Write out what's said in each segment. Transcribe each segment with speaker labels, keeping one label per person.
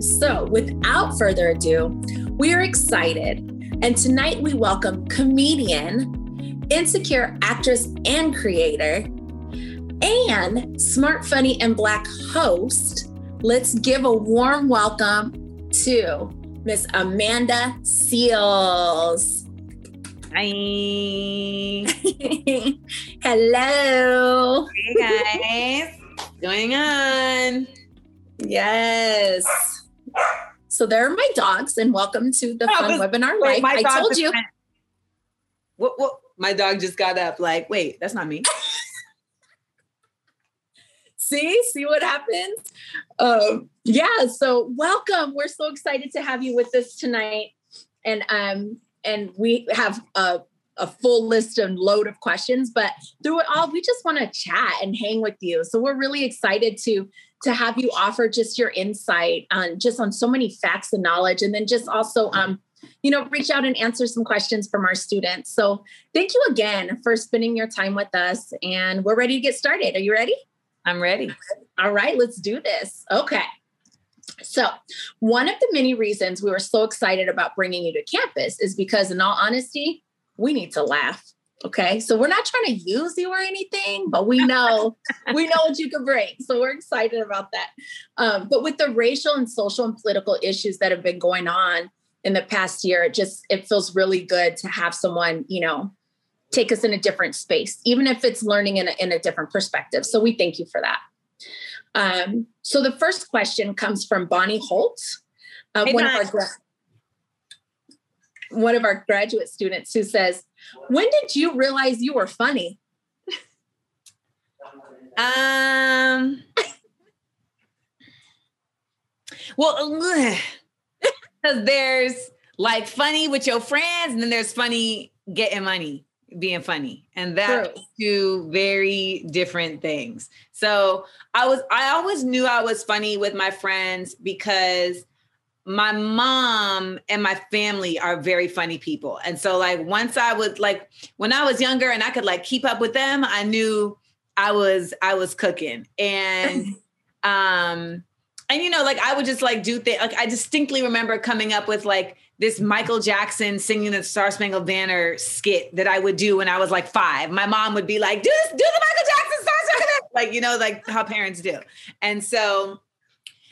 Speaker 1: So, without further ado, we are excited. And tonight we welcome comedian, insecure actress and creator, and smart, funny, and black host. Let's give a warm welcome to Miss Amanda Seales.
Speaker 2: Hi.
Speaker 1: Hello.
Speaker 2: Hey guys. What's going on?
Speaker 1: Yes. So there are my dogs, and welcome to the
Speaker 2: Oh,
Speaker 1: Fun Webinar
Speaker 2: Wait,
Speaker 1: I told you.
Speaker 2: What, what? My dog just got up. Like, wait, that's not me.
Speaker 1: See, see what happens. Um, yeah. So welcome. We're so excited to have you with us tonight, and um, and we have a a full list and load of questions. But through it all, we just want to chat and hang with you. So we're really excited to to have you offer just your insight on just on so many facts and knowledge, and then just also um, you know, reach out and answer some questions from our students. So thank you again for spending your time with us, and we're ready to get started. Are you ready?
Speaker 2: I'm ready.
Speaker 1: All right, let's do this. Okay. So, one of the many reasons we were so excited about bringing you to campus is because, in all honesty, we need to laugh. Okay. So, we're not trying to use you or anything, but we know, we know what you can bring. So, we're excited about that. Um, but with the racial and social and political issues that have been going on in the past year, it just, it feels really good to have someone, you know, take us in a different space, even if it's learning in a, in a different perspective. So, we thank you for that. Um, so the first question comes from Bonnie Holt, uh,
Speaker 2: Hey,
Speaker 1: one, of our one of our graduate students, who says, "When did you realize you were funny?"
Speaker 2: Um. Well, because there's like funny with your friends, and then there's funny getting money, being funny, and that's two very different things. So I was, I always knew I was funny with my friends because my mom and my family are very funny people. And so like once I would like when I was younger and I could like keep up with them, I knew I was I was cooking. And um and you know like I would just like do things like I distinctly remember coming up with like this Michael Jackson singing the Star Spangled Banner skit that I would do when I was like 5. My mom would be like, "Do this, do the Michael Jackson Star Spangled Banner." like you know like how parents do. And so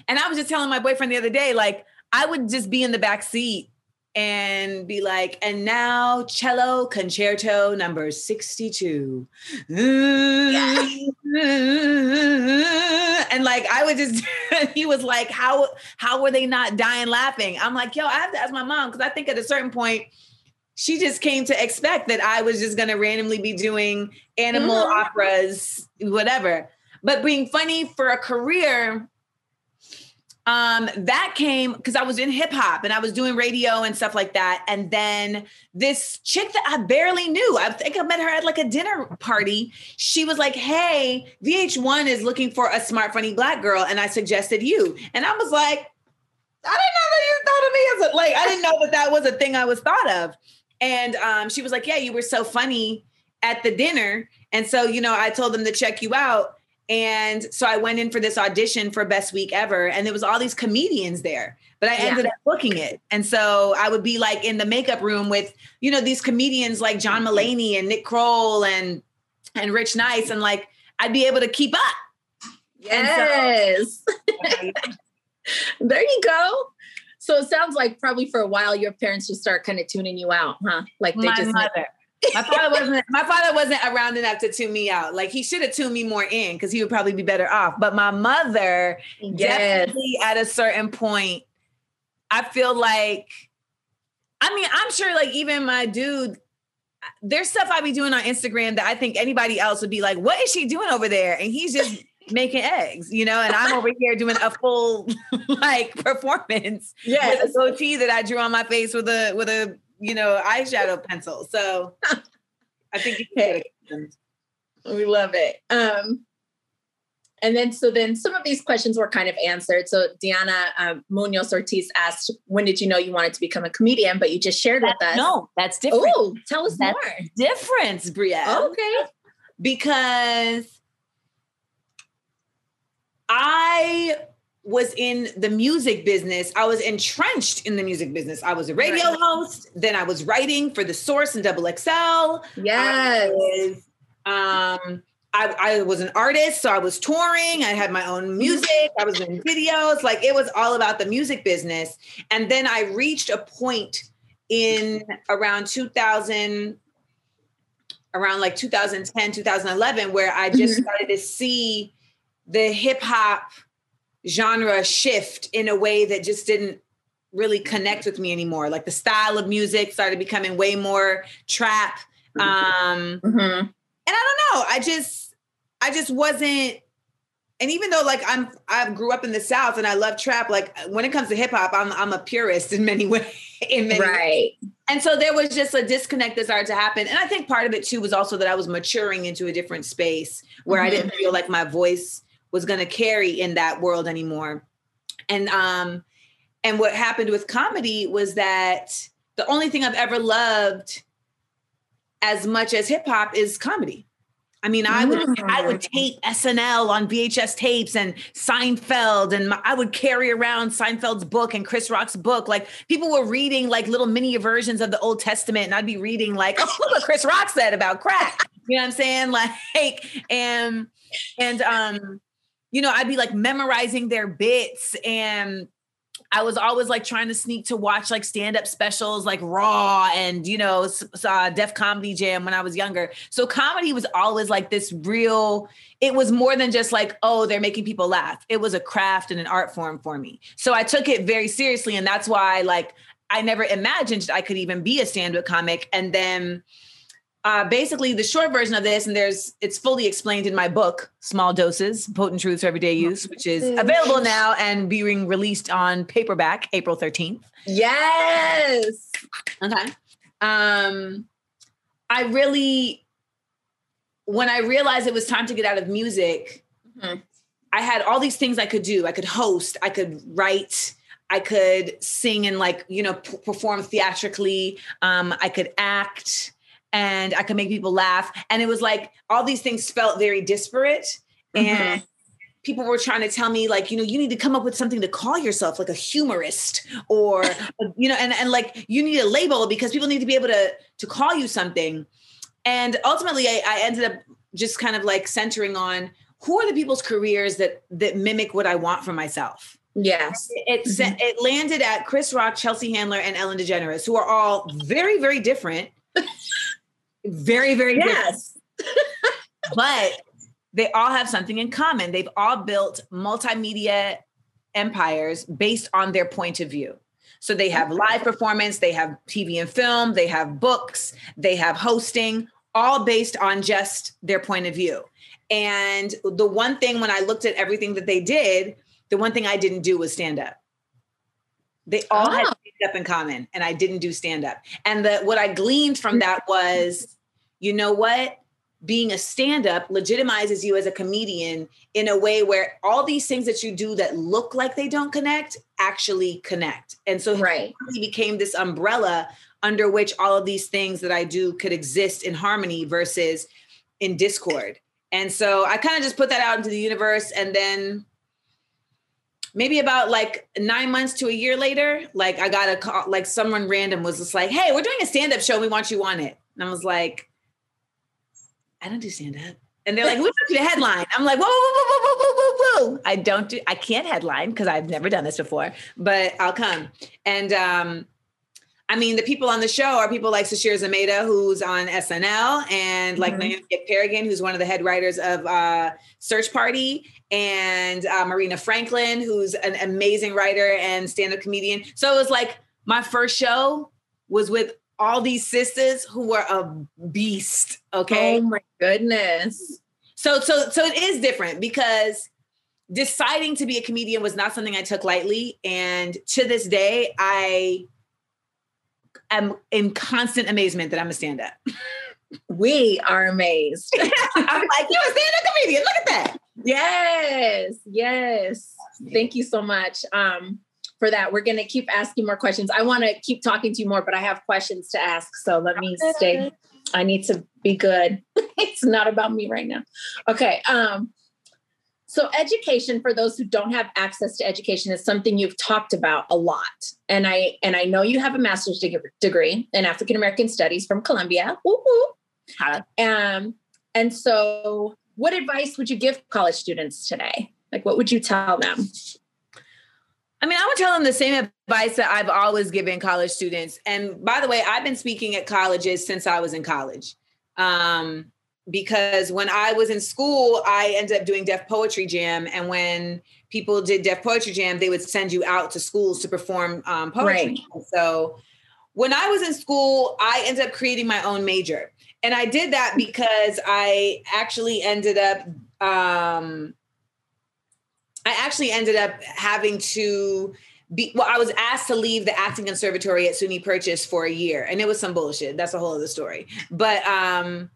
Speaker 2: and I was just telling my boyfriend the other day like I would just be in the back seat and be like, and now cello concerto number 62. And like I would just he was like, How how were they not dying laughing? I'm like, yo, I have to ask my mom because I think at a certain point she just came to expect that I was just gonna randomly be doing animal
Speaker 1: Mhm.
Speaker 2: operas, whatever. But being funny for a career, um that came because i was in hip hop and i was doing radio and stuff like that. And then this chick that i barely knew i think i met her at like a dinner party. She was like hey vh1 is looking for a smart funny black girl and i suggested you. And i was like i didn't know that you thought of me as a like i didn't know that that was a thing i was thought of. And um she was like yeah you were so funny at the dinner. And so you know i told them to check you out and so I went in for this audition for Best Week Ever, and there was all these comedians there, but I
Speaker 1: Yeah.
Speaker 2: ended up booking it. And so I would be like in the makeup room with, you know, these comedians like John mm-hmm. Mulaney and Nick Kroll and and Rich Nice, and like I'd be able to keep up.
Speaker 1: Yes, there you go. So it sounds like probably for a while your parents just start kind of tuning you out, huh? Like they
Speaker 2: my
Speaker 1: just
Speaker 2: mother. My father wasn't my father wasn't around enough to tune me out. Like he should have tuned me more in because he would probably be better off. But my mother
Speaker 1: yes.
Speaker 2: definitely at a certain point, I feel like, I mean, I'm sure like even my dude, there's stuff I be doing on Instagram that I think anybody else would be like, what is she doing over there? And he's just making eggs, you know, and I'm over here doing a full like performance
Speaker 1: Yes.
Speaker 2: with a goatee that I drew on my face with a with a you know eyeshadow pencil. So I think you can get it.
Speaker 1: We love it. Um, and then, so then some of these questions were kind of answered. So Diana um, Munoz Ortiz asked, when did you know you wanted to become a comedian? But you just shared with us.
Speaker 2: No, that's different.
Speaker 1: Oh, tell us
Speaker 2: That's
Speaker 1: more.
Speaker 2: difference, Brielle.
Speaker 1: Okay.
Speaker 2: because I was in the music business. I was entrenched in the music business. I was a radio right. host. Then I was writing for The Source and Double XL.
Speaker 1: Yes.
Speaker 2: I was, um, I, I, was an artist, so I was touring. I had my own music. I was in videos. Like it was all about the music business. And then I reached a point in around 2000, around like 2010, 2011, where I just mm-hmm. started to see the hip hop genre shift in a way that just didn't really connect with me anymore. Like the style of music started becoming way more trap. Um, mm-hmm. And I don't know. I just, I just wasn't. And even though like I'm, I grew up in the South and I love trap. Like when it comes to hip hop, I'm, I'm a purist in many ways. In many
Speaker 1: right. Ways.
Speaker 2: And so there was just a disconnect that started to happen. And I think part of it too was also that I was maturing into a different space where mm-hmm. I didn't feel like my voice was going to carry in that world anymore. And um and what happened with comedy was that the only thing I've ever loved as much as hip hop is comedy. I mean, I would I would mm. tape SNL on VHS tapes and Seinfeld, and my, I would carry around Seinfeld's book and Chris Rock's book. Like people were reading like little mini versions of the Old Testament, and I'd be reading like, "Oh, look what Chris Rock said about crack." You know what I'm saying? Like, and and um, you know, I'd be like memorizing their bits and I was always like trying to sneak to watch like stand up specials like Raw and, you know, uh, Def Comedy Jam when I was younger. So comedy was always like this real, it was more than just like, oh, they're making people laugh. It was a craft and an art form for me. So I took it very seriously. And that's why, like, I never imagined I could even be a stand up comic. And then, uh, basically the short version of this, and there's it's fully explained in my book, Small Doses, Potent Truths for Everyday Use, which is available now and being released on paperback April 13th.
Speaker 1: Yes.
Speaker 2: Okay. Um, I really, when I realized it was time to get out of music, mm-hmm. I had all these things I could do. I could host, I could write, I could sing and like, you know, p- perform theatrically. Um, I could act and I could make people laugh. And it was like all these things felt very disparate. Mm-hmm. And people were trying to tell me, like, you know, you need to come up with something to call yourself, like a humorist, or you know, and, and like you need a label because people need to be able to to call you something. And ultimately I, I ended up just kind of like centering on who are the people's careers that that mimic what I want for myself.
Speaker 1: Yes.
Speaker 2: It, mm-hmm. it landed at Chris Rock, Chelsea Handler, and Ellen DeGeneres, who are all very, very different. Very, very yes. but they all have something in common. They've all built multimedia empires based on their point of view. So they have live performance, they have TV and film, they have books, they have hosting, all based on just their point of view. And the one thing when I looked at everything that they did, the one thing I didn't do was stand up. They all oh. had stand up in common, and I didn't do stand up. And the what I gleaned from that mm-hmm. was you know what? Being a stand up legitimizes you as a comedian in a way where all these things that you do that look like they don't connect actually connect. And so
Speaker 1: right.
Speaker 2: he became this umbrella under which all of these things that I do could exist in harmony versus in discord. And so I kind of just put that out into the universe. And then maybe about like nine months to a year later, like I got a call, like someone random was just like, hey, we're doing a stand up show. We want you on it. And I was like, I don't do stand up. And they're like, we don't do a headline. I'm like, whoa, whoa, whoa, whoa, whoa, whoa, whoa. I don't do, I can't headline because I've never done this before, but I'll come. And um, I mean, the people on the show are people like Sasheer Zamata, who's on SNL, and like mm-hmm. Naomi Ekperigin, who's one of the head writers of uh, Search Party, and uh, Marina Franklin, who's an amazing writer and stand-up comedian. So it was like my first show was with all these sisters who were a beast. Okay.
Speaker 1: Oh my goodness.
Speaker 2: So so so it is different because deciding to be a comedian was not something I took lightly. And to this day, I am in constant amazement that I'm a stand-up.
Speaker 1: We are amazed.
Speaker 2: I'm like, you're a stand-up comedian. Look at that.
Speaker 1: Yes, yes. Thank you so much. Um, for that. We're going to keep asking more questions. I want to keep talking to you more, but I have questions to ask. So let me stay. I need to be good. it's not about me right now. Okay. Um, So, education for those who don't have access to education is something you've talked about a lot. And I and I know you have a master's degree in African American Studies from Columbia. Woo-hoo. Um, and so, what advice would you give college students today? Like, what would you tell them?
Speaker 2: I mean, I would tell them the same advice that I've always given college students. And by the way, I've been speaking at colleges since I was in college. Um, because when I was in school, I ended up doing Def Poetry Jam. And when people did Def Poetry Jam, they would send you out to schools to perform um, poetry. Right. So when I was in school, I ended up creating my own major. And I did that because I actually ended up, um, I actually ended up having to be, well, I was asked to leave the acting conservatory at SUNY Purchase for a year. And it was some bullshit. That's a whole other story. But, um,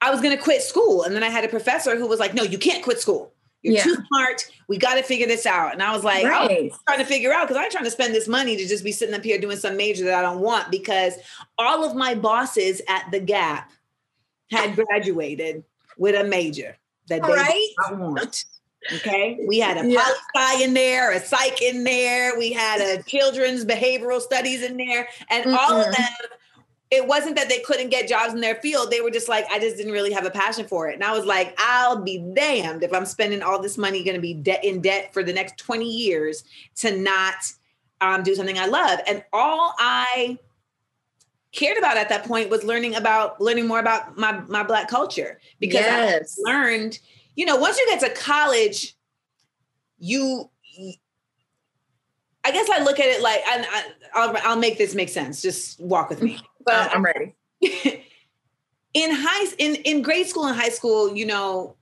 Speaker 2: I was going to quit school. And then I had a professor who was like, no, you can't quit school. You're yeah. too smart. We got to figure this out. And I was like, right. I'm trying to figure out because I'm trying to spend this money to just be sitting up here doing some major that I don't want because all of my bosses at the Gap had graduated with a major that they right? don't want. Okay. We had a yeah. poli in there, a psych in there. We had a children's behavioral studies in there. And mm-hmm. all of them it wasn't that they couldn't get jobs in their field. They were just like, I just didn't really have a passion for it. And I was like, I'll be damned if I'm spending all this money going to be de- in debt for the next 20 years to not um, do something I love. And all I cared about at that point was learning about learning more about my my black culture because yes. I learned, you know, once you get to college, you I guess I look at it like I, will I'll make this make sense. Just walk with me.
Speaker 1: But I'm ready.
Speaker 2: in high in in grade school and high school, you know,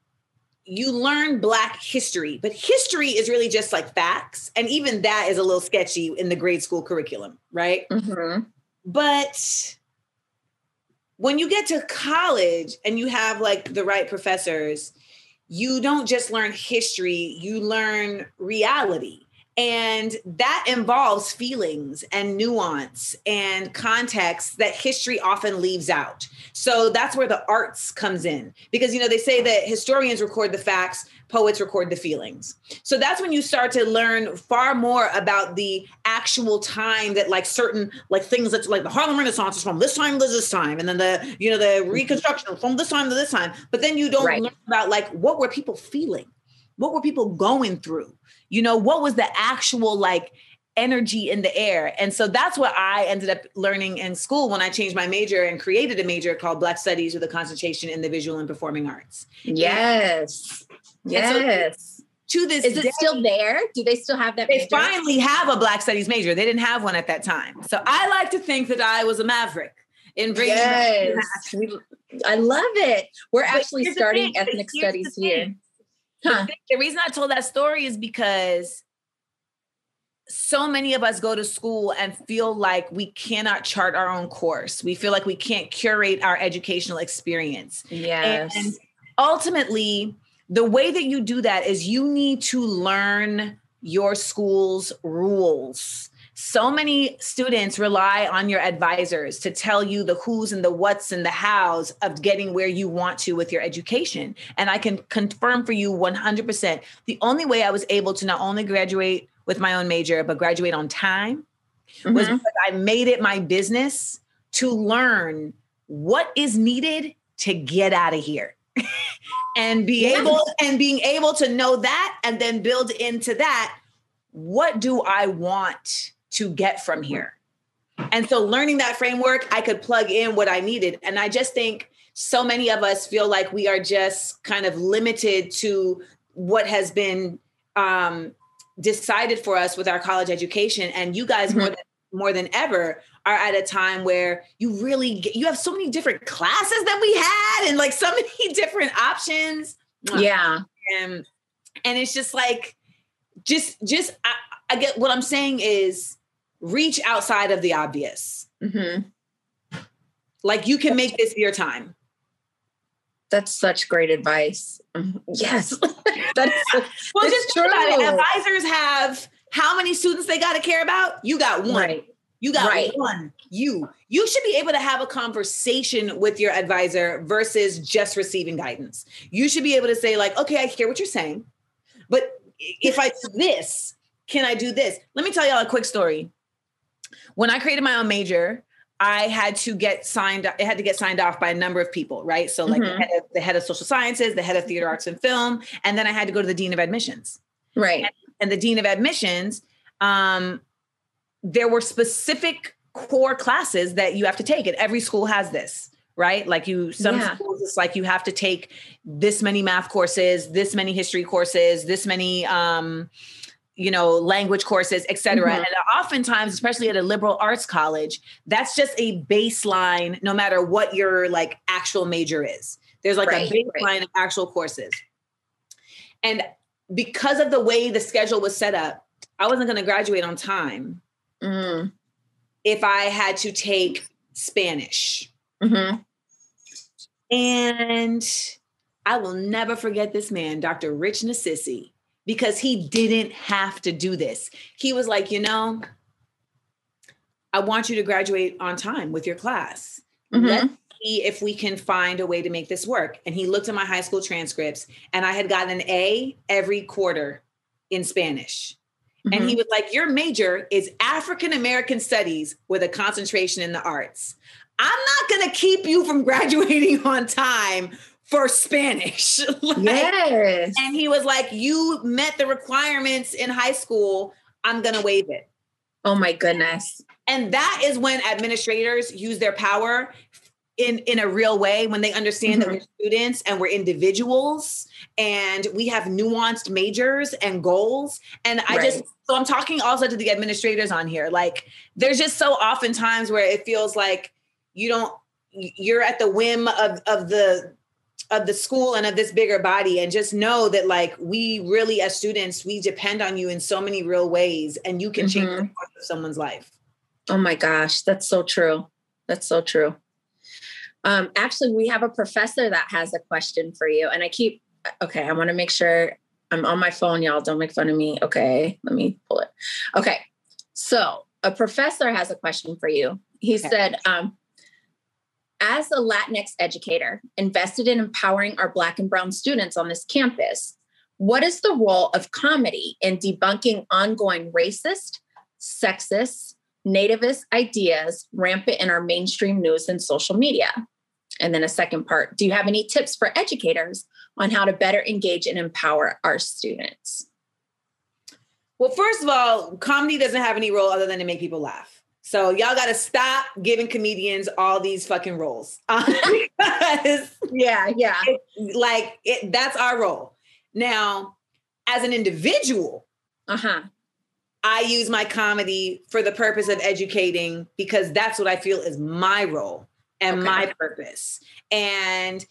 Speaker 2: you learn black history, but history is really just like facts, and even that is a little sketchy in the grade school curriculum, right? Mm-hmm. But when you get to college and you have like the right professors, you don't just learn history, you learn reality. And that involves feelings and nuance and context that history often leaves out. So that's where the arts comes in. Because you know, they say that historians record the facts, poets record the feelings. So that's when you start to learn far more about the actual time that like certain like things that like the Harlem Renaissance is from this time to this time and then the you know the mm-hmm. reconstruction from this time to this time. But then you don't right. learn about like what were people feeling? What were people going through? you know what was the actual like energy in the air? And so that's what i ended up learning in school when i changed my major and created a major called black studies with a concentration in the visual and performing arts.
Speaker 1: Yes. Yes so
Speaker 2: to this
Speaker 1: is it day, still there? Do they still have that
Speaker 2: they major? finally have a black studies major. They didn't have one at that time. So i like to think that i was a maverick in bringing yes.
Speaker 1: i love it. We're but actually starting ethnic studies here
Speaker 2: Huh. The reason I told that story is because so many of us go to school and feel like we cannot chart our own course. We feel like we can't curate our educational experience.
Speaker 1: Yes. And
Speaker 2: ultimately, the way that you do that is you need to learn your school's rules so many students rely on your advisors to tell you the who's and the what's and the how's of getting where you want to with your education. And I can confirm for you 100% the only way I was able to not only graduate with my own major, but graduate on time mm-hmm. was because I made it my business to learn what is needed to get out of here. and be yeah. able and being able to know that and then build into that what do I want to get from here. And so learning that framework, I could plug in what I needed. And I just think so many of us feel like we are just kind of limited to what has been um, decided for us with our college education. And you guys, mm-hmm. more than more than ever, are at a time where you really get, you have so many different classes that we had, and like so many different options.
Speaker 1: Yeah,
Speaker 2: and and it's just like, just just I, I get what I'm saying is reach outside of the obvious. Mm-hmm. Like you can make this your time.
Speaker 1: That's such great advice. Mm-hmm. Yes. that's
Speaker 2: well, just true. about it. Advisors have how many students they got to care about? You got one. Right. You got right. one. You. You should be able to have a conversation with your advisor versus just receiving guidance. You should be able to say, like, okay, I hear what you're saying. but if I do this, can I do this? Let me tell y'all a quick story. When I created my own major, I had to get signed. It had to get signed off by a number of people, right? So, like mm-hmm. the, head of, the, head of, social sciences, the head of theater arts and film, and then I had to go to the dean of admissions,
Speaker 1: right?
Speaker 2: And, and the dean of admissions, um, there were specific core classes that you have to take, and every school has this, right? Like you, some yeah. schools, it's like you have to take this many math courses, this many history courses, this many. Um, you know language courses etc mm-hmm. and oftentimes especially at a liberal arts college that's just a baseline no matter what your like actual major is there's like right, a baseline right. of actual courses and because of the way the schedule was set up i wasn't going to graduate on time mm. if i had to take spanish mm-hmm. and i will never forget this man dr rich nasisi because he didn't have to do this. He was like, you know, I want you to graduate on time with your class. Mm-hmm. Let's see if we can find a way to make this work. And he looked at my high school transcripts, and I had gotten an A every quarter in Spanish. Mm-hmm. And he was like, Your major is African American studies with a concentration in the arts. I'm not going to keep you from graduating on time for Spanish.
Speaker 1: like, yes.
Speaker 2: And he was like, You met the requirements in high school. I'm going to waive it.
Speaker 1: Oh my goodness.
Speaker 2: And that is when administrators use their power in in a real way when they understand mm-hmm. that we're students and we're individuals and we have nuanced majors and goals and i right. just so i'm talking also to the administrators on here like there's just so often times where it feels like you don't you're at the whim of of the of the school and of this bigger body and just know that like we really as students we depend on you in so many real ways and you can mm-hmm. change someone's life.
Speaker 1: Oh my gosh that's so true. That's so true. Um actually we have a professor that has a question for you and i keep okay i want to make sure i'm on my phone y'all don't make fun of me. Okay let me pull it. Okay so a professor has a question for you. He okay. said um as a Latinx educator invested in empowering our Black and Brown students on this campus, what is the role of comedy in debunking ongoing racist, sexist, nativist ideas rampant in our mainstream news and social media? And then a second part Do you have any tips for educators on how to better engage and empower our students?
Speaker 2: Well, first of all, comedy doesn't have any role other than to make people laugh. So y'all got to stop giving comedians all these fucking roles.
Speaker 1: because yeah, yeah.
Speaker 2: It, like it, that's our role. Now, as an individual, uh-huh. I use my comedy for the purpose of educating because that's what I feel is my role and okay. my purpose. And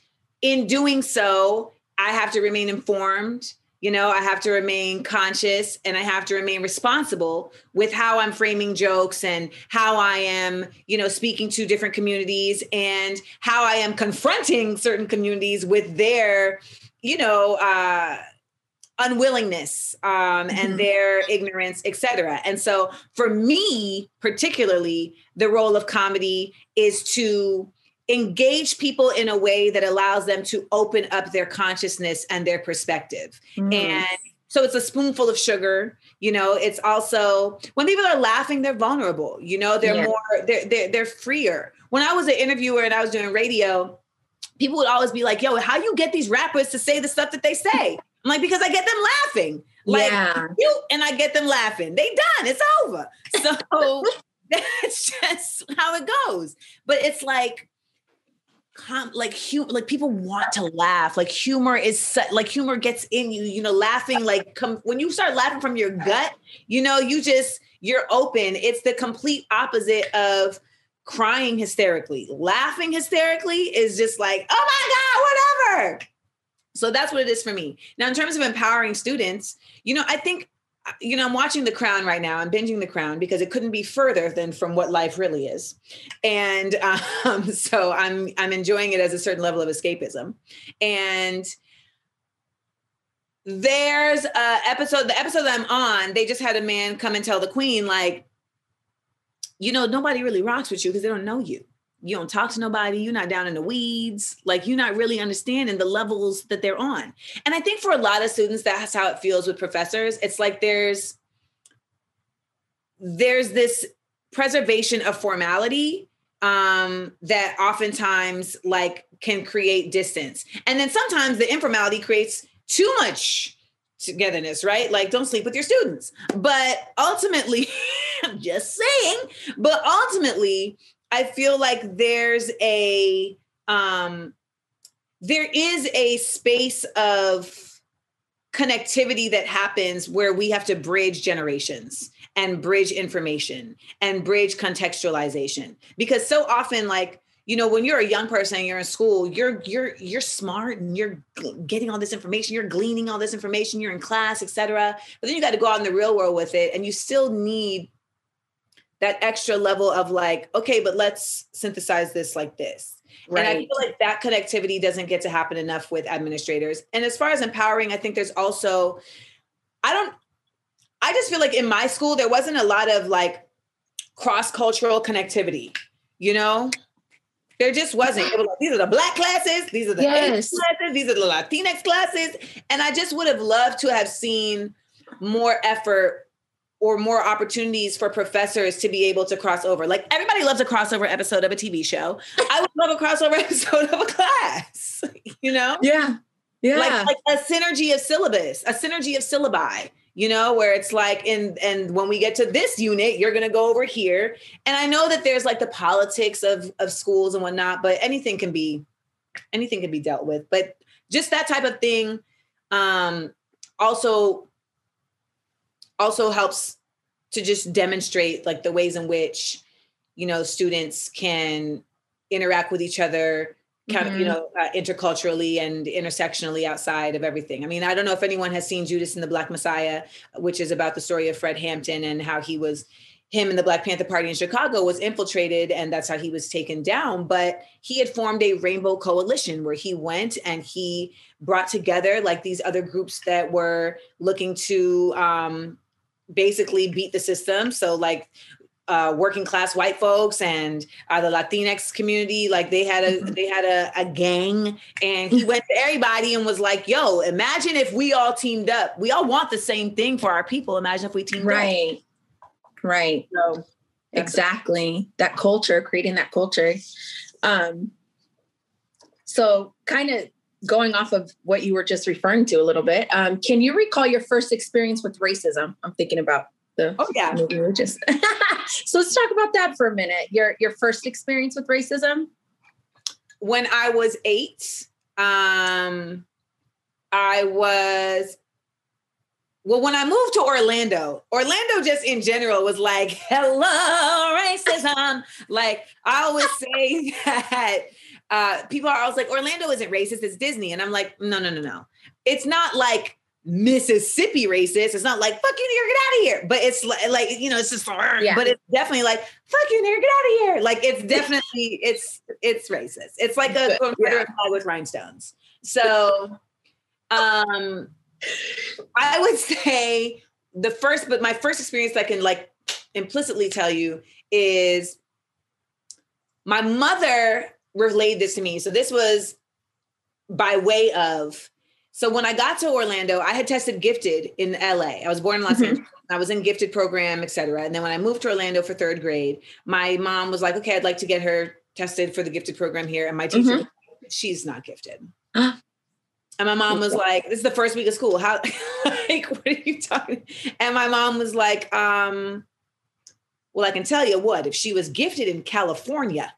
Speaker 2: in doing so, I have to remain informed you know i have to remain conscious and i have to remain responsible with how i'm framing jokes and how i am you know speaking to different communities and how i am confronting certain communities with their you know uh unwillingness um, mm-hmm. and their ignorance, etc. And so, for me, particularly, the role of comedy is to engage people in a way that allows them to open up their consciousness and their perspective. Mm. And so it's a spoonful of sugar. You know, it's also when people are laughing, they're vulnerable. You know, they're yeah. more they're, they're they're freer. When I was an interviewer and I was doing radio, people would always be like, "Yo, how you get these rappers to say the stuff that they say?" I'm like, because I get them laughing. Like yeah. you and I get them laughing. They done. It's over. So that's just how it goes. But it's like com- like humor like people want to laugh like humor is su- like humor gets in you you know laughing like come when you start laughing from your gut you know you just you're open. It's the complete opposite of crying hysterically. Laughing hysterically is just like oh my god whatever! So that's what it is for me. Now in terms of empowering students you know i think you know, I'm watching The Crown right now. I'm binging The Crown because it couldn't be further than from what life really is, and um, so I'm I'm enjoying it as a certain level of escapism. And there's a episode, the episode that I'm on, they just had a man come and tell the Queen, like, you know, nobody really rocks with you because they don't know you. You don't talk to nobody, you're not down in the weeds, like you're not really understanding the levels that they're on. And I think for a lot of students, that's how it feels with professors. It's like there's there's this preservation of formality um, that oftentimes like can create distance. And then sometimes the informality creates too much togetherness, right? Like don't sleep with your students. But ultimately, I'm just saying, but ultimately, I feel like there's a um there is a space of connectivity that happens where we have to bridge generations and bridge information and bridge contextualization. Because so often like you know when you're a young person and you're in school you're you're you're smart and you're getting all this information you're gleaning all this information you're in class etc but then you got to go out in the real world with it and you still need that extra level of like okay but let's synthesize this like this Right. And I feel like that connectivity doesn't get to happen enough with administrators. And as far as empowering, I think there's also, I don't, I just feel like in my school, there wasn't a lot of like cross cultural connectivity, you know? There just wasn't. Was like, these are the black classes, these are the yes. classes, these are the Latinx classes. And I just would have loved to have seen more effort or more opportunities for professors to be able to cross over. Like everybody loves a crossover episode of a TV show. I would love a crossover episode of a class, you know?
Speaker 1: Yeah. Yeah.
Speaker 2: Like, like a synergy of syllabus, a synergy of syllabi you know where it's like and and when we get to this unit you're going to go over here and i know that there's like the politics of of schools and whatnot but anything can be anything can be dealt with but just that type of thing um also also helps to just demonstrate like the ways in which you know students can interact with each other kind mm-hmm. of you know uh, interculturally and intersectionally outside of everything i mean i don't know if anyone has seen judas and the black messiah which is about the story of fred hampton and how he was him and the black panther party in chicago was infiltrated and that's how he was taken down but he had formed a rainbow coalition where he went and he brought together like these other groups that were looking to um basically beat the system so like uh, working class white folks and uh, the Latinx community. Like they had a mm-hmm. they had a, a gang, and he went to everybody and was like, "Yo, imagine if we all teamed up. We all want the same thing for our people. Imagine if we teamed
Speaker 1: right. up." Right. Right. So exactly that culture, creating that culture. Um. So kind of going off of what you were just referring to a little bit, um, can you recall your first experience with racism? I'm thinking about the
Speaker 2: oh yeah.
Speaker 1: movie we just so let's talk about that for a minute. Your your first experience with racism?
Speaker 2: When i was eight um i was well when i moved to orlando orlando just in general was like hello racism. Like i always say that uh people are always like orlando isn't racist it's disney and i'm like no no no no it's not like Mississippi racist. It's not like fuck you, nigger, get out of here. But it's like, like you know, it's just yeah. but it's definitely like fuck you, nigger, get out of here. Like it's definitely it's it's racist. It's like a yeah. with rhinestones. So, um, I would say the first, but my first experience I can like implicitly tell you is my mother relayed this to me. So this was by way of so when I got to Orlando, I had tested gifted in LA. I was born in Los mm-hmm. Angeles. I was in gifted program, et cetera. And then when I moved to Orlando for third grade, my mom was like, okay, I'd like to get her tested for the gifted program here. And my teacher, mm-hmm. she's not gifted. and my mom was like, this is the first week of school. How, like, what are you talking? And my mom was like, um, well, I can tell you what, if she was gifted in California,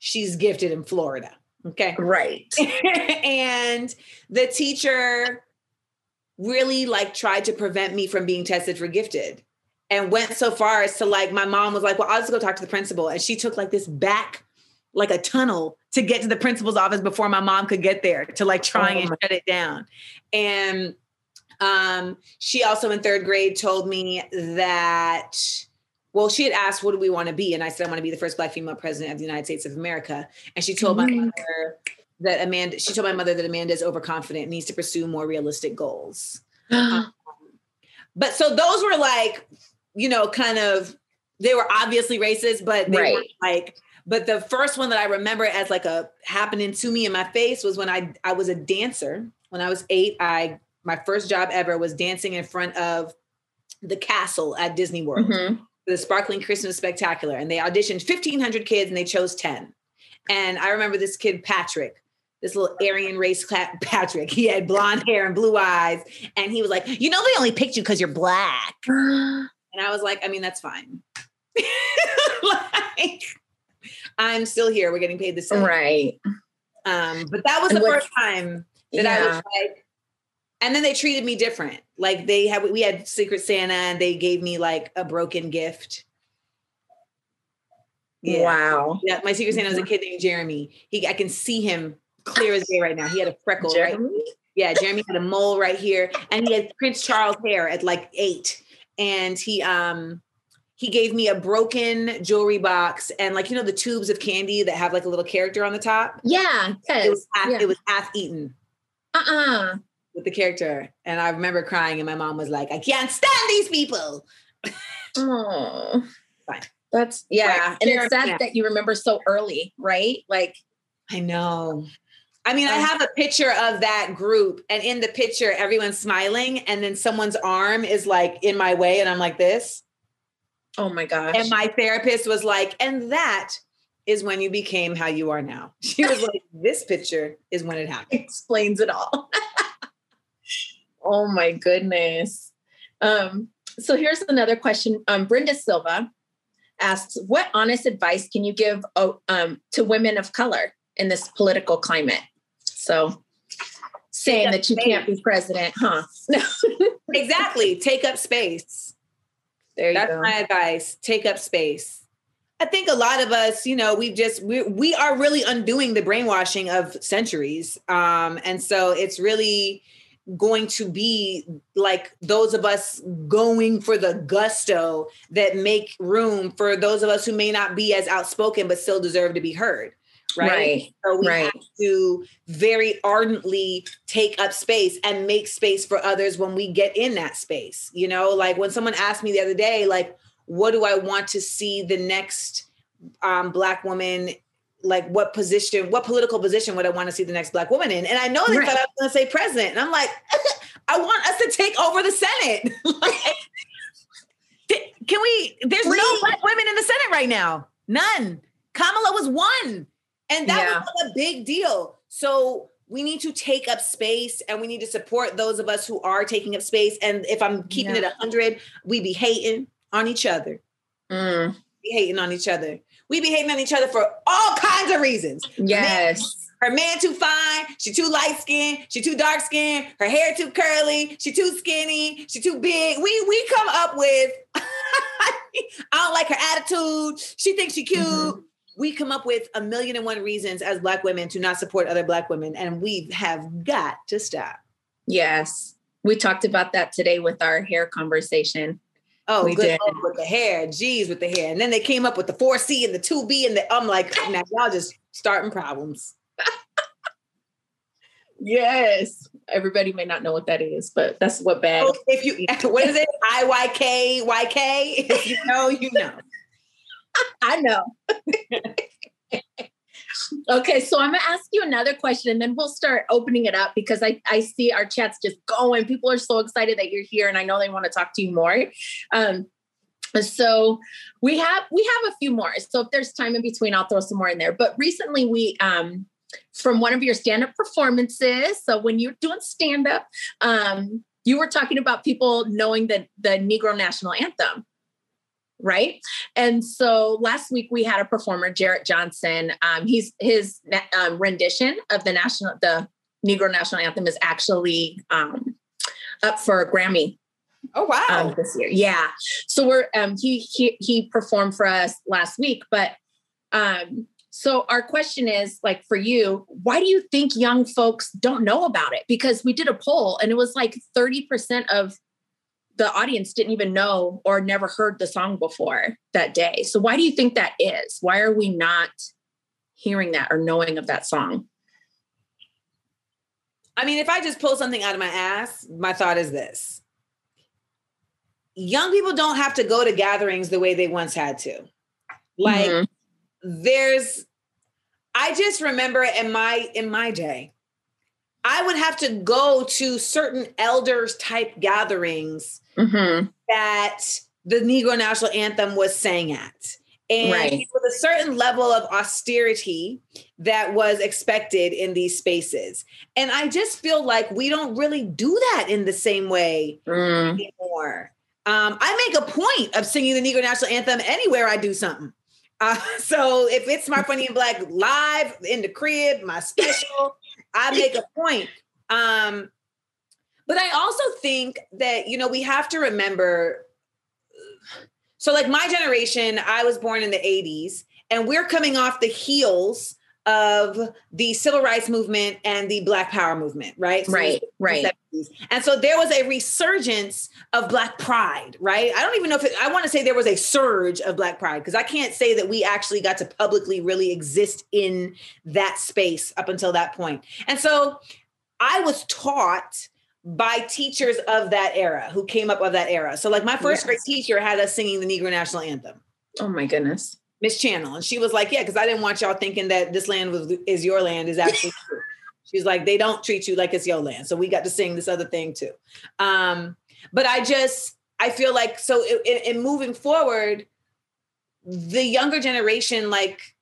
Speaker 2: she's gifted in Florida. Okay.
Speaker 1: Right.
Speaker 2: and the teacher really like tried to prevent me from being tested for gifted and went so far as to like my mom was like, "Well, I'll just go talk to the principal." And she took like this back like a tunnel to get to the principal's office before my mom could get there to like try oh and shut it down. And um she also in 3rd grade told me that well, she had asked, what do we want to be? And I said, I want to be the first black female president of the United States of America. And she told mm-hmm. my mother that Amanda, she told my mother that Amanda is overconfident and needs to pursue more realistic goals. um, but so those were like, you know, kind of, they were obviously racist, but they right. were like, But the first one that I remember as like a happening to me in my face was when I I was a dancer. When I was eight, I my first job ever was dancing in front of the castle at Disney World,
Speaker 1: Mhm.
Speaker 2: The Sparkling Christmas Spectacular, and they auditioned 1,500 kids and they chose 10. And I remember this kid Patrick, this little Aryan race Patrick. He had blonde hair and blue eyes, and he was like, "You know, they only picked you because you're black." And I was like, I mean, that's fine. like, I'm still here. We're getting paid the same.
Speaker 1: right.
Speaker 2: Um, but that was
Speaker 1: And
Speaker 2: the first time that I was like, and then they treated me different. Like they had, we had Secret Santa, and they gave me like a broken gift. Yeah.
Speaker 1: Wow.
Speaker 2: Yeah, my Secret Santa was a kid named Jeremy. He, I can see him clear as day right now. He had a freckle. Right? Yeah, Jeremy had a mole right here, and he had Prince Charles hair at like eight, and he um he gave me a broken jewelry box and like you know the tubes of candy that have like a little character on the top.
Speaker 1: Yeah.
Speaker 2: It was half,
Speaker 1: Yeah.
Speaker 2: it was half eaten
Speaker 1: Uh-uh.
Speaker 2: With the character, and I remember crying, and my mom was like, "I can't stand these people."
Speaker 1: Oh.
Speaker 2: Fine.
Speaker 1: That's yeah.
Speaker 2: Right.
Speaker 1: And it's sad
Speaker 2: yeah.
Speaker 1: that you remember so early, right? Like
Speaker 2: I know. I mean, I have a picture of that group, and in the picture, everyone's smiling, and then someone's arm is like in my way, and I'm like this.
Speaker 1: Oh my gosh.
Speaker 2: And my therapist was like, and that is when you became how you are now. She was like, this picture is when it happened.
Speaker 1: explains it all. oh my goodness. Um, so here's another question. Um, Brenda Silva asks, "What honest advice can you give oh, um, to women of color in this political climate?" So, saying that you can't be president, huh?
Speaker 2: Exactly. Take up space.
Speaker 1: there you go.
Speaker 2: That's
Speaker 1: go.
Speaker 2: my advice. Take up space. I think a lot of us, you know, we've just we we are really undoing the brainwashing of centuries. Um, and so it's really going to be like those of us going for the gusto that make room for those of us who may not be as outspoken but still deserve to be heard. Right.
Speaker 1: Right,
Speaker 2: So we
Speaker 1: right.
Speaker 2: have to very ardently take up space and make space for others when we get in that space. You know, like when someone asked me the other day, like, what do I want to see the next um, black woman? Like, what position, what political position would I want to see the next black woman in? And I know they
Speaker 1: Right.
Speaker 2: thought I was going to say president. And I'm like, I want us to take over the Senate. Like, can we? There's no black women in the Senate right now. None. Kamala was one. And that
Speaker 1: Yeah.
Speaker 2: was a big deal. So we need to take up space and we need to support those of us who are taking up space. And if I'm keeping
Speaker 1: Yeah.
Speaker 2: it 100, we be hating on each other.
Speaker 1: Mm,
Speaker 2: Be hating on each other. We be hating on each other for all kinds of reasons.
Speaker 1: yes.
Speaker 2: Her man too fine. She too light skinned. She too dark skinned. Her hair too curly. She too skinny. She too big. We we come up with. I don't like her attitude. She thinks she cute.
Speaker 1: Mhm.
Speaker 2: We come up with a million and one reasons as black women to not support other black women, and we have got to stop.
Speaker 1: Yes. We talked about that today with our hair conversation.
Speaker 2: Oh,
Speaker 1: We
Speaker 2: good with the hair, geez, with the hair, and then they came up with the four C and the two B, and the I'm like, now y'all just starting problems.
Speaker 1: Yes. Everybody may not know what that is, but that's what bad.
Speaker 2: So if you what is it? I Y K Y K. If you know, you know.
Speaker 1: I know. okay, so I'm gonna ask you another question and then we'll start opening it up because I, I see our chats just going. People are so excited that you're here and I know they want to talk to you more. Um, so we have we have a few more. So if there's time in between, I'll throw some more in there. But recently we um from one of your stand-up performances. So when you're doing stand-up, um, you were talking about people knowing the the Negro National Anthem right? And so last week we had a performer, Jarrett Johnson. Um, he's his um, rendition of the national, the Negro National Anthem is actually um, up for a Grammy
Speaker 2: Oh wow.
Speaker 1: um, this year. Yeah. So we're um, he he he performed for us last week, but um, so our question is like for you, why do you think young folks don't know about it? Because we did a poll and it was like thirty percent of the audience didn't even know or never heard the song before that day. So why do you think that is? Why are we not hearing that or knowing of that song?
Speaker 2: I mean, if I just pull something out of my ass, my thought is this. Young people don't have to go to gatherings the way they once had to. Like
Speaker 1: Mhm.
Speaker 2: there's I just remember in my in my day, I would have to go to certain elders type gatherings mm-hmm. that the Negro National Anthem was sang at. And right. with a certain level of austerity that was expected in these spaces. And I just feel like we don't really do that in the same way mm. anymore. Um, I make a point of singing the Negro National Anthem anywhere I do something. Uh, so if it's my funny and black live in the crib, my special, I make a point. Um, but I also think that you know we have to remember so, like my generation, I was born in the 80s, and we're coming off the heels of the civil rights movement and the black power movement right
Speaker 1: so right right
Speaker 2: and so there was a resurgence of black pride right i don't even know if it, i want to say there was a surge of black pride because i can't say that we actually got to publicly really exist in that space up until that point and so i was taught by teachers of that era who came up of that era. So, like my first yes. grade teacher had us singing the Negro National Anthem.
Speaker 1: Oh my goodness,
Speaker 2: Miss Channel, and she was like, "Yeah, because I didn't want y'all thinking that this land was is your land is actually true." She's like, "They don't treat you like it's your land, so we got to sing this other thing too." Um, but I just I feel like so in, in moving forward, the younger generation like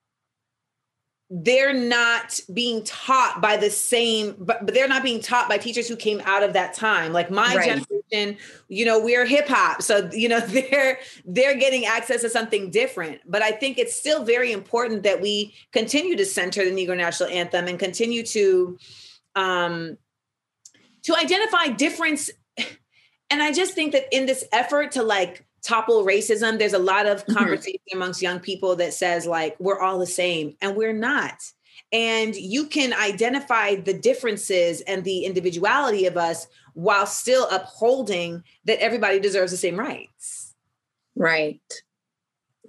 Speaker 2: they're not being taught by the same but, but they're not being taught by teachers who came out of that time. Like my right. generation you know we're hip hop so you know they're they're getting access to something different. But i think it's still very important that we continue to center the negro national anthem and continue to um to identify difference. And i just think that in this effort to like topple racism there's a lot of mm-hmm. conversation mm-hmm. amongst young people that says like we're all the same and we're not and you can identify the differences and the individuality of us while still upholding that everybody deserves the same rights
Speaker 1: right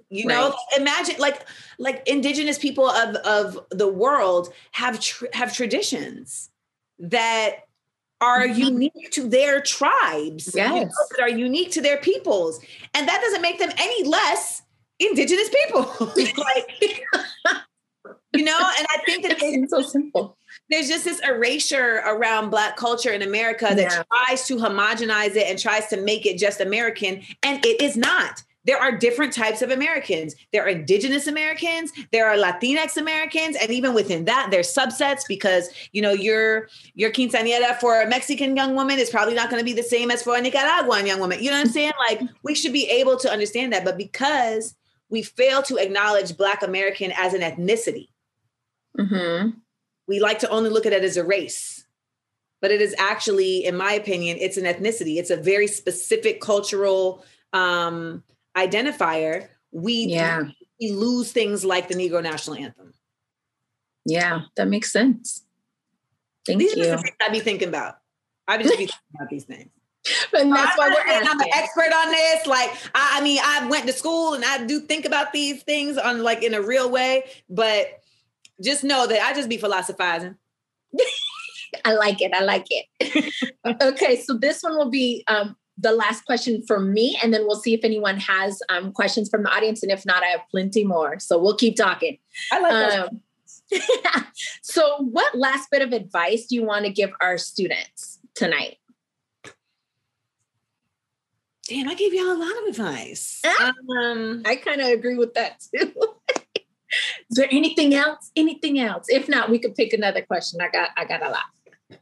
Speaker 2: you know right. imagine like like indigenous people of of the world have tr- have traditions that are mm-hmm. unique to their tribes,
Speaker 1: yes. You know,
Speaker 2: that are unique to their peoples. And that doesn't make them any less indigenous people. like, you know, and I think that
Speaker 1: it's so simple.
Speaker 2: There's just this erasure around Black culture in America that yeah. tries to homogenize it and tries to make it just American, and it is not there are different types of Americans. There are indigenous Americans, there are Latinx Americans, and even within that, there's subsets because you know your your quinceañera for a Mexican young woman is probably not going to be the same as for a Nicaraguan young woman. You know what I'm saying? Like we should be able to understand that, but because we fail to acknowledge Black American as an ethnicity, mm-hmm. we like to only look at it as a race. But it is actually, in my opinion, it's an ethnicity. It's a very specific cultural um, identifier, we yeah. we lose things like the Negro National Anthem.
Speaker 1: Yeah, that makes sense. Thank
Speaker 2: these
Speaker 1: you.
Speaker 2: are the things I be thinking about. I be just be thinking about these things.
Speaker 1: And that's why we're
Speaker 2: asking. I'm an expert on this. Like, I, I mean, I went to school and I do think about these things on like in a real way, but just know that I just be philosophizing.
Speaker 1: I like it. I like it. okay, so this one will be um, the last question for me, and then we'll see if anyone has um, questions from the audience. And if not, I have plenty more. So we'll keep talking.
Speaker 2: I like um,
Speaker 1: so, what last bit of advice do you want to give our students tonight?
Speaker 2: Damn, I gave y'all a lot of advice.
Speaker 1: um, I kind of agree with that too. Is there anything else? Anything else? If not, we could pick another question. I got I got a lot.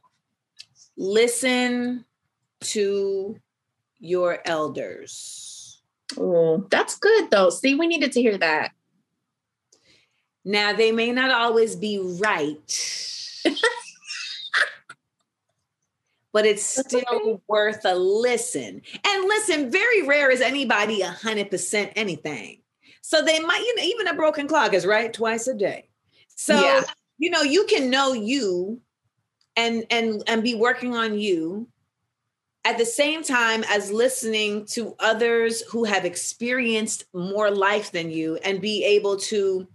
Speaker 2: Listen to your elders.
Speaker 1: Oh, that's good though. See, we needed to hear that.
Speaker 2: Now, they may not always be right, but it's still okay. worth a listen. And listen, very rare is anybody 100% anything. So they might, you know, even a broken clock is right twice a day. So, yeah. you know, you can know you and and and be working on you at the same time as listening to others who have experienced more life than you and be able to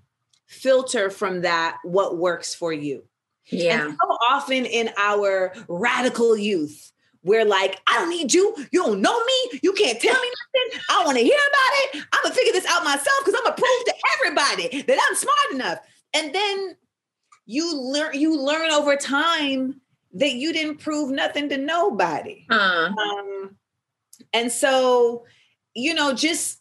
Speaker 2: filter from that what works for you.
Speaker 1: Yeah.
Speaker 2: And so often in our radical youth, we're like, I don't need you. You don't know me. You can't tell me nothing. I want to hear about it. I'm gonna figure this out myself because I'm gonna prove to everybody that I'm smart enough. And then you learn you learn over time that you didn't prove nothing to nobody.
Speaker 1: Uh,
Speaker 2: Um, and so, you know, just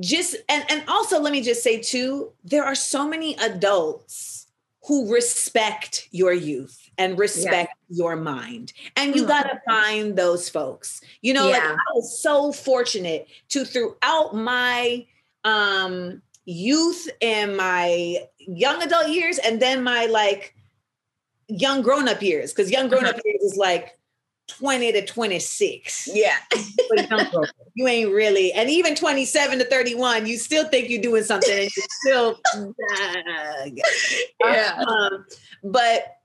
Speaker 2: just and and also let me just say too, there are so many adults who respect your youth and respect your mind. And you
Speaker 1: Mhm.
Speaker 2: got to find those folks. You know, like I was so fortunate to throughout my um youth and my young adult years and then my like young grown up years cuz young grown up years is like 20 to 26.
Speaker 1: yeah.
Speaker 2: You ain't really and even 27 to 31 you still think you're doing something and you still
Speaker 1: Yeah.
Speaker 2: um, but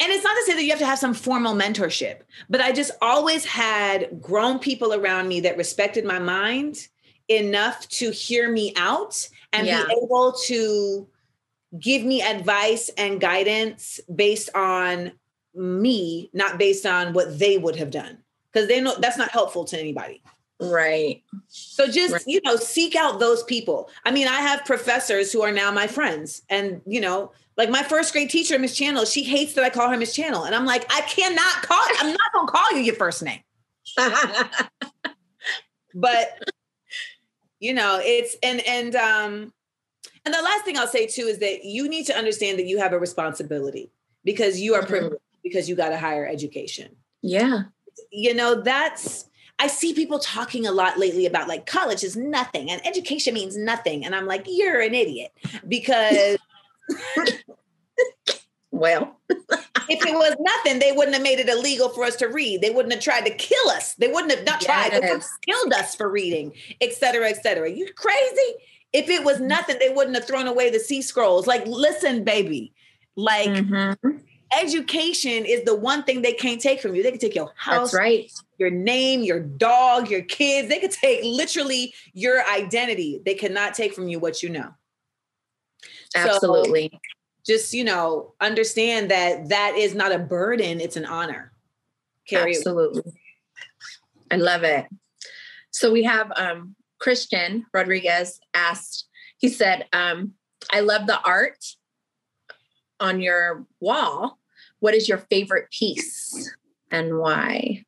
Speaker 2: and it's not to say that you have to have some formal mentorship, but I just always had grown people around me that respected my mind enough to hear me out and
Speaker 1: Yeah.
Speaker 2: be able to give me advice and guidance based on me, not based on what they would have done. Because they know that's not helpful to anybody.
Speaker 1: Right.
Speaker 2: So just,
Speaker 1: Right.
Speaker 2: you know, seek out those people. I mean, I have professors who are now my friends. And, you know, like my first grade teacher, Miss Channel, she hates that I call her Miss Channel. And I'm like, I cannot call, I'm not gonna call you your first name. But you know, it's and and um and the last thing I'll say too is that you need to understand that you have a responsibility because you are
Speaker 1: Mhm.
Speaker 2: privileged because you got a higher education.
Speaker 1: Yeah.
Speaker 2: you know that's i see people talking a lot lately about like college is nothing and education means nothing. And i'm like you're an idiot because
Speaker 1: Well,
Speaker 2: if it was nothing they wouldn't have made it illegal for us to read. They wouldn't have tried to kill us. They wouldn't have not tried. They would have killed us for reading et cetera et cetera. You crazy if it was nothing they wouldn't have thrown away the sea scrolls like listen baby like
Speaker 1: Mhm.
Speaker 2: education is the one thing they can't take from you they can take your house
Speaker 1: that's right.
Speaker 2: your name, your dog, your kids. They could take literally your identity. They cannot take from you what you know. So,
Speaker 1: Absolutely.
Speaker 2: just, you know, understand that that is not a burden, it's an honor. Carry.
Speaker 1: Absolutely. I love it. So we have um, Christian Rodriguez asked, he said, um, I love the art on your wall. What is your favorite piece and why?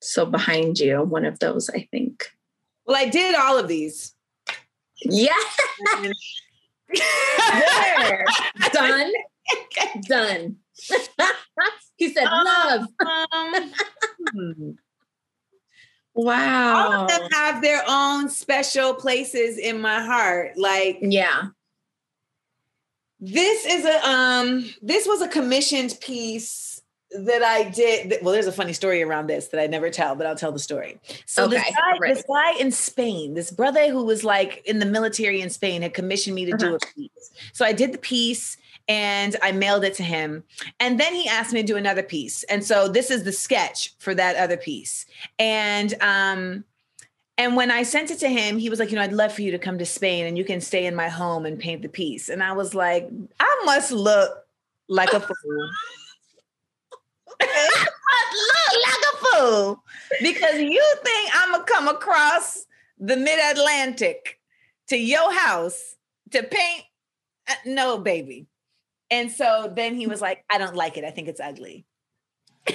Speaker 1: So behind you, one of those, I think.
Speaker 2: Well, I did all of these.
Speaker 1: Yeah. There. Done. Done. he said, love.
Speaker 2: Um, hmm. all of them have their own special places in my heart. Like
Speaker 1: Yeah.
Speaker 2: This is a um this was a commissioned piece that I did. Well, there's a funny story around this that I never tell, but I'll tell the story. So this, guy, this guy in Spain, this brother who was like in the military in Spain had commissioned me to do
Speaker 1: Uh-huh.
Speaker 2: a piece. So I did the piece and I mailed it to him. And then he asked me to do another piece. And so this is the sketch for that other piece. And um and when I sent it to him, he was like, you know, I'd love for you to come to Spain and you can stay in my home and paint the piece. And I was like, I must look like a fool. I look like a fool because you think I'm gonna come across the mid Atlantic to your house to paint. Uh, no, baby. And so then he was like, I don't like it. I think it's ugly.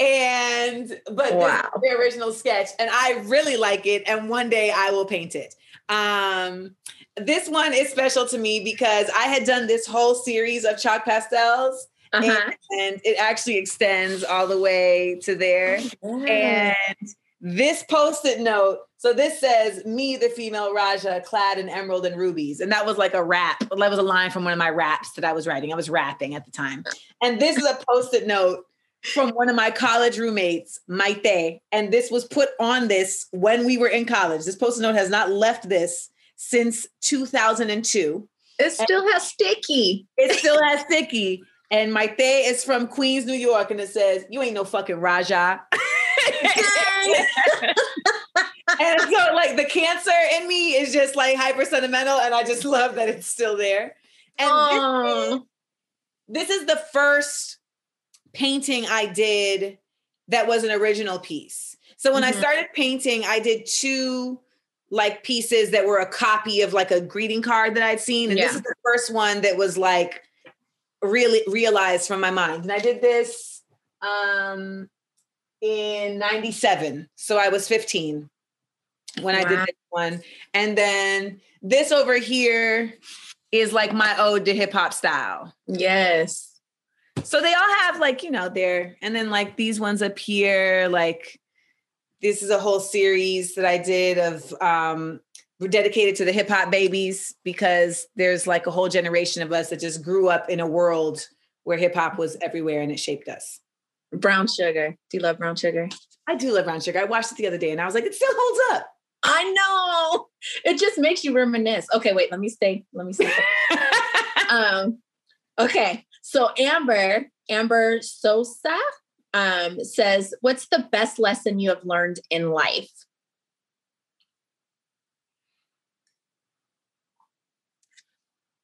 Speaker 2: and but
Speaker 1: Wow.
Speaker 2: the original sketch, and I really like it. And one day I will paint it. Um, this one is special to me because I had done this whole series of chalk pastels,
Speaker 1: Uh-huh.
Speaker 2: and it actually extends all the way to there. And this post-it note, so this says, "Me, the female Raja, clad in emerald and rubies," and that was like a rap. That was a line from one of my raps that I was writing. I was rapping at the time, and this is a post-it note from one of my college roommates, Maite, and this was put on this when we were in college. This post-it note has not left this since 2002.
Speaker 1: it still has sticky.
Speaker 2: It still has sticky. And Maite is from Queens, New York, and it says, You ain't no fucking Raja. and so, like, the cancer in me is just like hyper sentimental, and I just love that it's still there. And this, this is the first painting I did that was an original piece. So when mm-hmm. I started painting, I did two like pieces that were a copy of like a greeting card that I'd seen. And yeah. this is the first one that was like really realized from my mind. And I did this um in 97. So I was 15 when wow. I did this one. And then this over here is like my ode to hip hop style.
Speaker 1: Yes.
Speaker 2: So they all have like, you know, their, and then like these ones up here, like this is a whole series that I did of um dedicated to the hip hop babies because there's like a whole generation of us that just grew up in a world where hip hop was everywhere and it shaped us.
Speaker 1: Brown sugar. Do you love brown sugar?
Speaker 2: I do love brown sugar. I watched it the other day and I was like, it still holds up.
Speaker 1: I know. It just makes you reminisce. Okay, wait, let me stay. Let me stay. um, okay. So Amber, Amber Sosa um, says, What's the best lesson you have learned in life?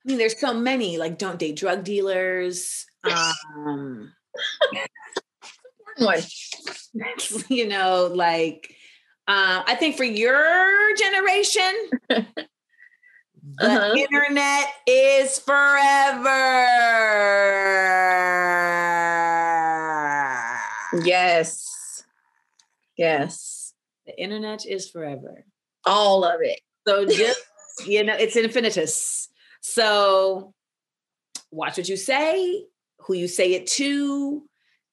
Speaker 2: I mean, there's so many, like don't date drug dealers. Um, one. You know, like uh, I think for your generation, the uh-huh. internet is forever.
Speaker 1: Yes. Yes.
Speaker 2: The internet is forever.
Speaker 1: All of it.
Speaker 2: So just, you know, it's infinitus. So watch what you say, who you say it to,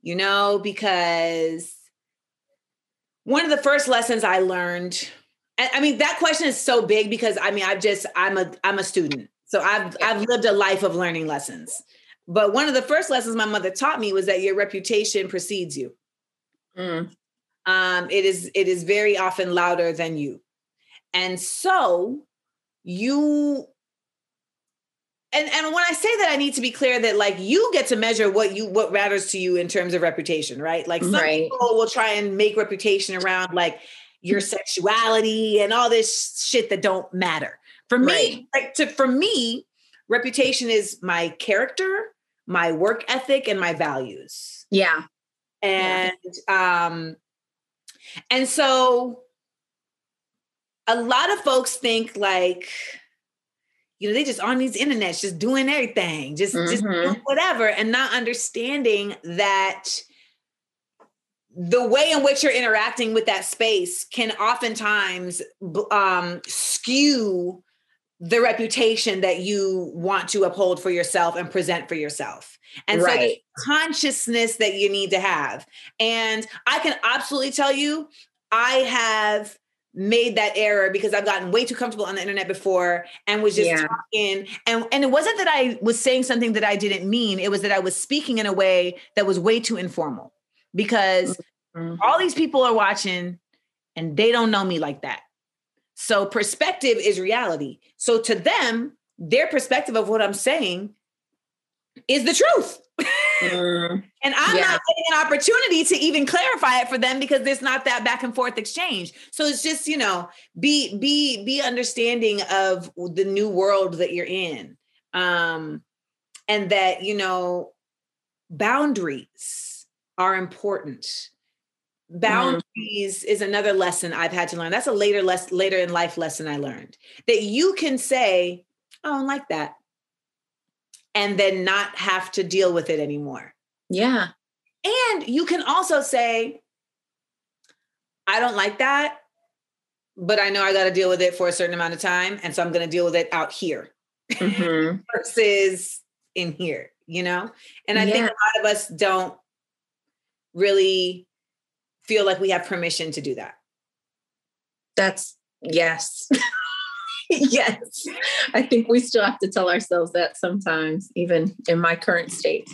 Speaker 2: you know, because one of the first lessons I learned, I mean, that question is so big because I mean, I've just, I'm a, I'm a student. So I've, I've lived a life of learning lessons. But one of the first lessons my mother taught me was that your reputation precedes you. Mm. Um, it is, it is very often louder than you. And so you and and when I say that, I need to be clear that like you get to measure what you what matters to you in terms of reputation, right? Like some right. people will try and make reputation around like your sexuality and all this shit that don't matter. For me, right. like to for me, reputation is my character, my work ethic, and my values.
Speaker 1: Yeah.
Speaker 2: And yeah. um, and so a lot of folks think like you know, they just on these internets, just doing everything, just, mm-hmm. just doing whatever, and not understanding that the way in which you're interacting with that space can oftentimes um, skew the reputation that you want to uphold for yourself and present for yourself. And right. so consciousness that you need to have. And I can absolutely tell you, I have made that error because I've gotten way too comfortable on the internet before and was just yeah. talking. And, and it wasn't that I was saying something that I didn't mean, it was that I was speaking in a way that was way too informal because mm-hmm. all these people are watching and they don't know me like that. So perspective is reality. So to them, their perspective of what I'm saying is the truth. Mm, and I'm yeah. not getting an opportunity to even clarify it for them because there's not that back and forth exchange. So it's just, you know, be be be understanding of the new world that you're in. Um and that, you know, boundaries are important. Mm-hmm. Boundaries mm. is another lesson I've had to learn. That's a later less later in life lesson I learned. That you can say, "I don't like that." And then not have to deal with it anymore.
Speaker 1: Yeah.
Speaker 2: And you can also say, I don't like that, but I know I got to deal with it for a certain amount of time. And so I'm going to deal with it out here mm-hmm. versus in here, you know? And I yeah. think a lot of us don't really feel like we have permission to do that.
Speaker 1: That's yes. yes. I think we still have to tell ourselves that sometimes, even in my current state.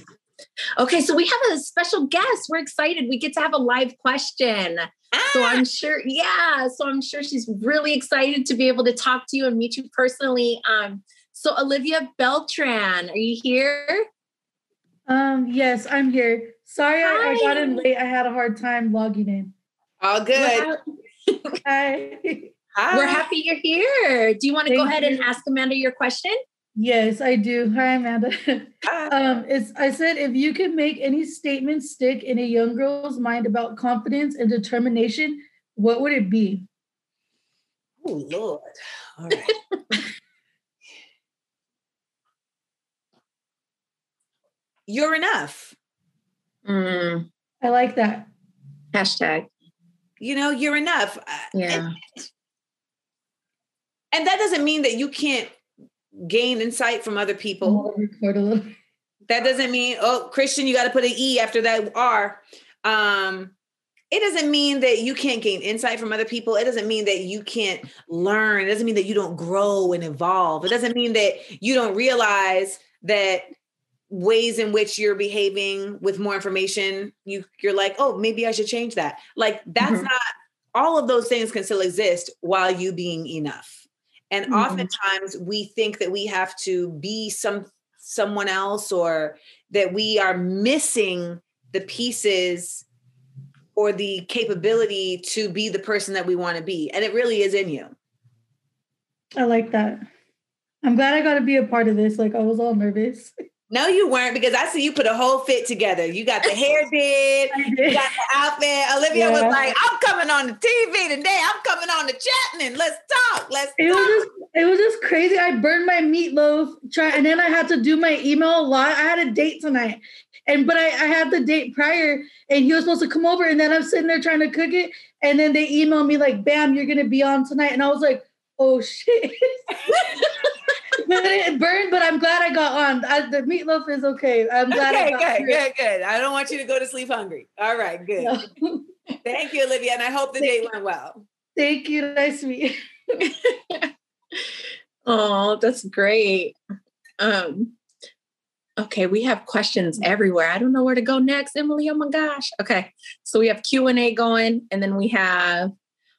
Speaker 1: Okay, so we have a special guest. We're excited. We get to have a live question. Ah. So I'm sure, yeah. So I'm sure she's really excited to be able to talk to you and meet you personally. Um, so Olivia Beltran, are you here?
Speaker 3: Um, yes, I'm here. Sorry, I, I, got in late. I had a hard time logging in.
Speaker 2: All good.
Speaker 3: Hi.
Speaker 1: Hi. We're happy you're here. Do you want to Thank go ahead you. and ask Amanda your question?
Speaker 3: Yes, I do. Hi, Amanda. um, it's I said if you could make any statement stick in a young girl's mind about confidence and determination, what would it be?
Speaker 2: Oh Lord. All right. You're enough.
Speaker 1: Mm,
Speaker 3: I like that.
Speaker 1: hashtag.
Speaker 2: You know, you're enough. Uh,
Speaker 1: Yeah.
Speaker 2: And, and that doesn't mean that you can't gain insight from other people.
Speaker 3: Record a little.
Speaker 2: That doesn't mean, oh, Christian, you got to put an E after that R. Um, it doesn't mean that you can't gain insight from other people. It doesn't mean that you can't learn. It doesn't mean that you don't grow and evolve. It doesn't mean that you don't realize that ways in which you're behaving with more information, you you're like, oh, maybe I should change that. Like that's
Speaker 1: Mhm.
Speaker 2: not all of those things can still exist while you being enough. And
Speaker 1: Mhm.
Speaker 2: oftentimes we think that we have to be some someone else or that we are missing the pieces or the capability to be the person that we want to be. And it really is in you.
Speaker 3: I like that. I'm glad I got to be a part of this. Like I was all nervous.
Speaker 2: No, you weren't because I see you put a whole fit together. You got the hair did, you got the outfit. Olivia was like, I'm coming on the TV today. I'm coming on the Chapman. Let's talk. Let's
Speaker 3: It was
Speaker 2: talk.
Speaker 3: just it was just crazy. I burned my meatloaf, try, and then I had to do my email a lot. I had a date tonight, and but I, I had the date prior, and he was supposed to come over, and then I'm sitting there trying to cook it, and then they emailed me like, "Bam, you're gonna be on tonight," and I was like, "Oh shit." but it burned, but I'm glad I got on. I, the meatloaf is okay. I'm glad I got
Speaker 2: good, good, good. I don't want you to go to sleep hungry. All right, good.
Speaker 3: No.
Speaker 2: Thank you, Olivia. And I hope the date went well.
Speaker 3: Thank you. Nice to meet you.
Speaker 1: Oh, that's great. Um, okay, we have questions everywhere. I don't know where to go next, Emily. Oh my gosh. Okay, so we have Q and A going, and then we have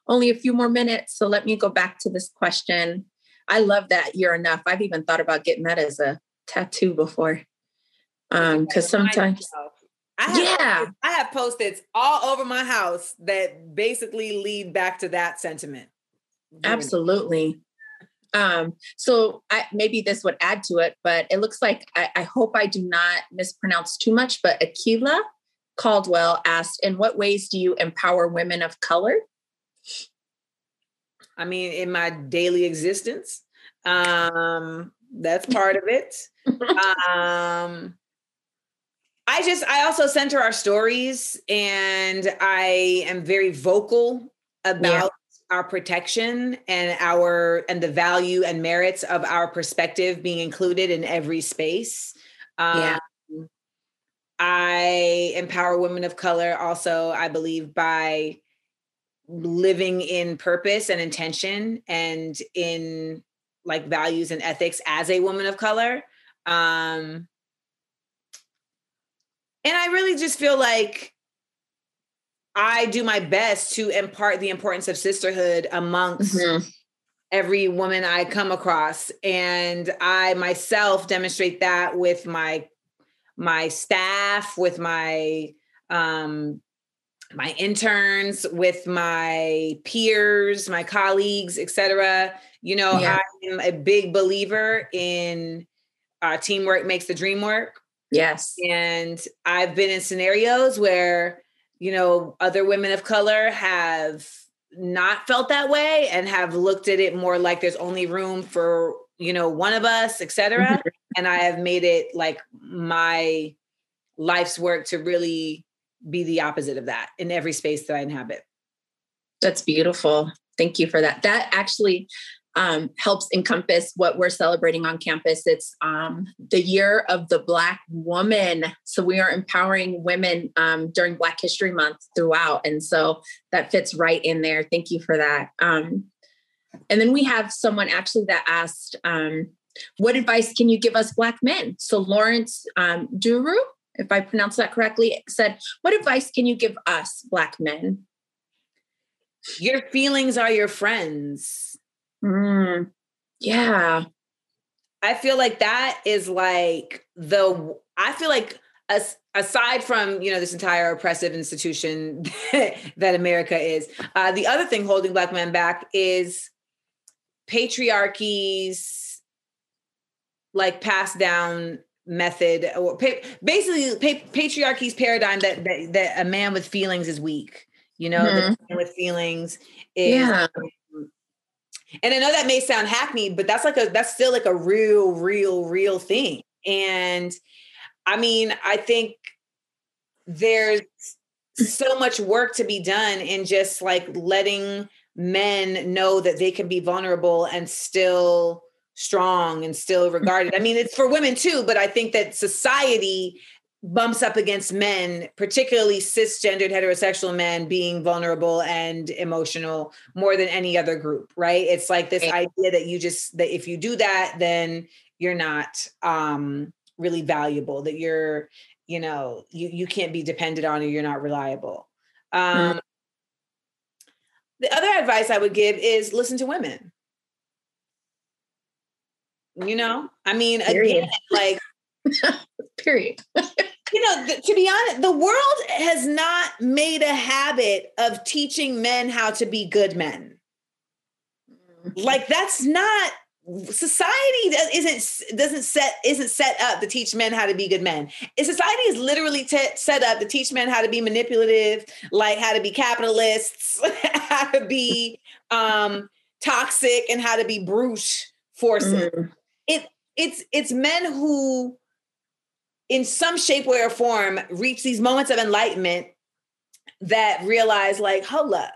Speaker 1: only a few more minutes. So let me go back to this question. I love that you're enough. I've even thought about getting that as a tattoo before. Um, because sometimes,
Speaker 2: I have,
Speaker 1: yeah,
Speaker 2: I have post-its all over my house that basically lead back to that sentiment.
Speaker 1: Absolutely. Um, so I, maybe this would add to it, but it looks like I, I hope I do not mispronounce too much. But Akila Caldwell asked, "In what ways do you empower women of color?"
Speaker 2: I mean, in my daily existence, um, that's part of it. um, I just, I also center our stories, and I am very vocal about our protection and our and the value and merits of our perspective being included in every space. Um,
Speaker 1: Yeah.
Speaker 2: I empower women of color also, I believe, by living in purpose and intention and in like values and ethics as a woman of color. Um, and I really just feel like I do my best to impart the importance of sisterhood amongst
Speaker 1: Mhm.
Speaker 2: every woman I come across. And I myself demonstrate that with my my staff, with my um my interns, with my peers, my colleagues, etc. You know,
Speaker 1: Yeah.
Speaker 2: I'm a big believer in uh, teamwork makes the dream work.
Speaker 1: Yes.
Speaker 2: And I've been in scenarios where, you know, other women of color have not felt that way and have looked at it more like there's only room for, you know, one of us, et cetera. and I have made it like my life's work to really be the opposite of that in every space that I inhabit.
Speaker 1: That's beautiful. Thank you for that. That actually um, helps encompass what we're celebrating on campus. It's um, the year of the Black woman. So we are empowering women um, during Black History Month throughout. And so that fits right in there. Thank you for that. Um, and then we have someone actually that asked, um, what advice can you give us Black men? So Lawrence um, Duru, if I pronounce that correctly, said, what advice can you give us Black men?
Speaker 2: Your feelings are your friends.
Speaker 1: Mm, yeah.
Speaker 2: I feel like that is like the I feel like as, aside from you know this entire oppressive institution that America is, uh, the other thing holding black men back is patriarchy's like passed down method or pa- basically pa- patriarchy's paradigm that, that that a man with feelings is weak you know
Speaker 1: Mhm.
Speaker 2: man with feelings is
Speaker 1: Yeah.
Speaker 2: and i know that may sound hackneyed but that's like a that's still like a real real real thing and i mean i think there's so much work to be done in just like letting men know that they can be vulnerable and still strong and still regarded. I mean, it's for women too, but I think that society bumps up against men, particularly cisgendered heterosexual men being vulnerable and emotional more than any other group, right? It's like this idea that you just that if you do that then you're not um really valuable, that you're you know, you you can't be depended on or you're not reliable. Um the other advice I would give is listen to women. You know, I mean,
Speaker 1: Period.
Speaker 2: again, like,
Speaker 1: Period.
Speaker 2: you know, th- to be honest, the world has not made a habit of teaching men how to be good men. Like, that's not society isn't doesn't set isn't set up to teach men how to be good men. Society is literally te- set up to teach men how to be manipulative, like how to be capitalists, how to be um toxic, and how to be brute forces.
Speaker 1: Mhm.
Speaker 2: It's it's men who, in some shape, way, or form, reach these moments of enlightenment that realize, like, hold up,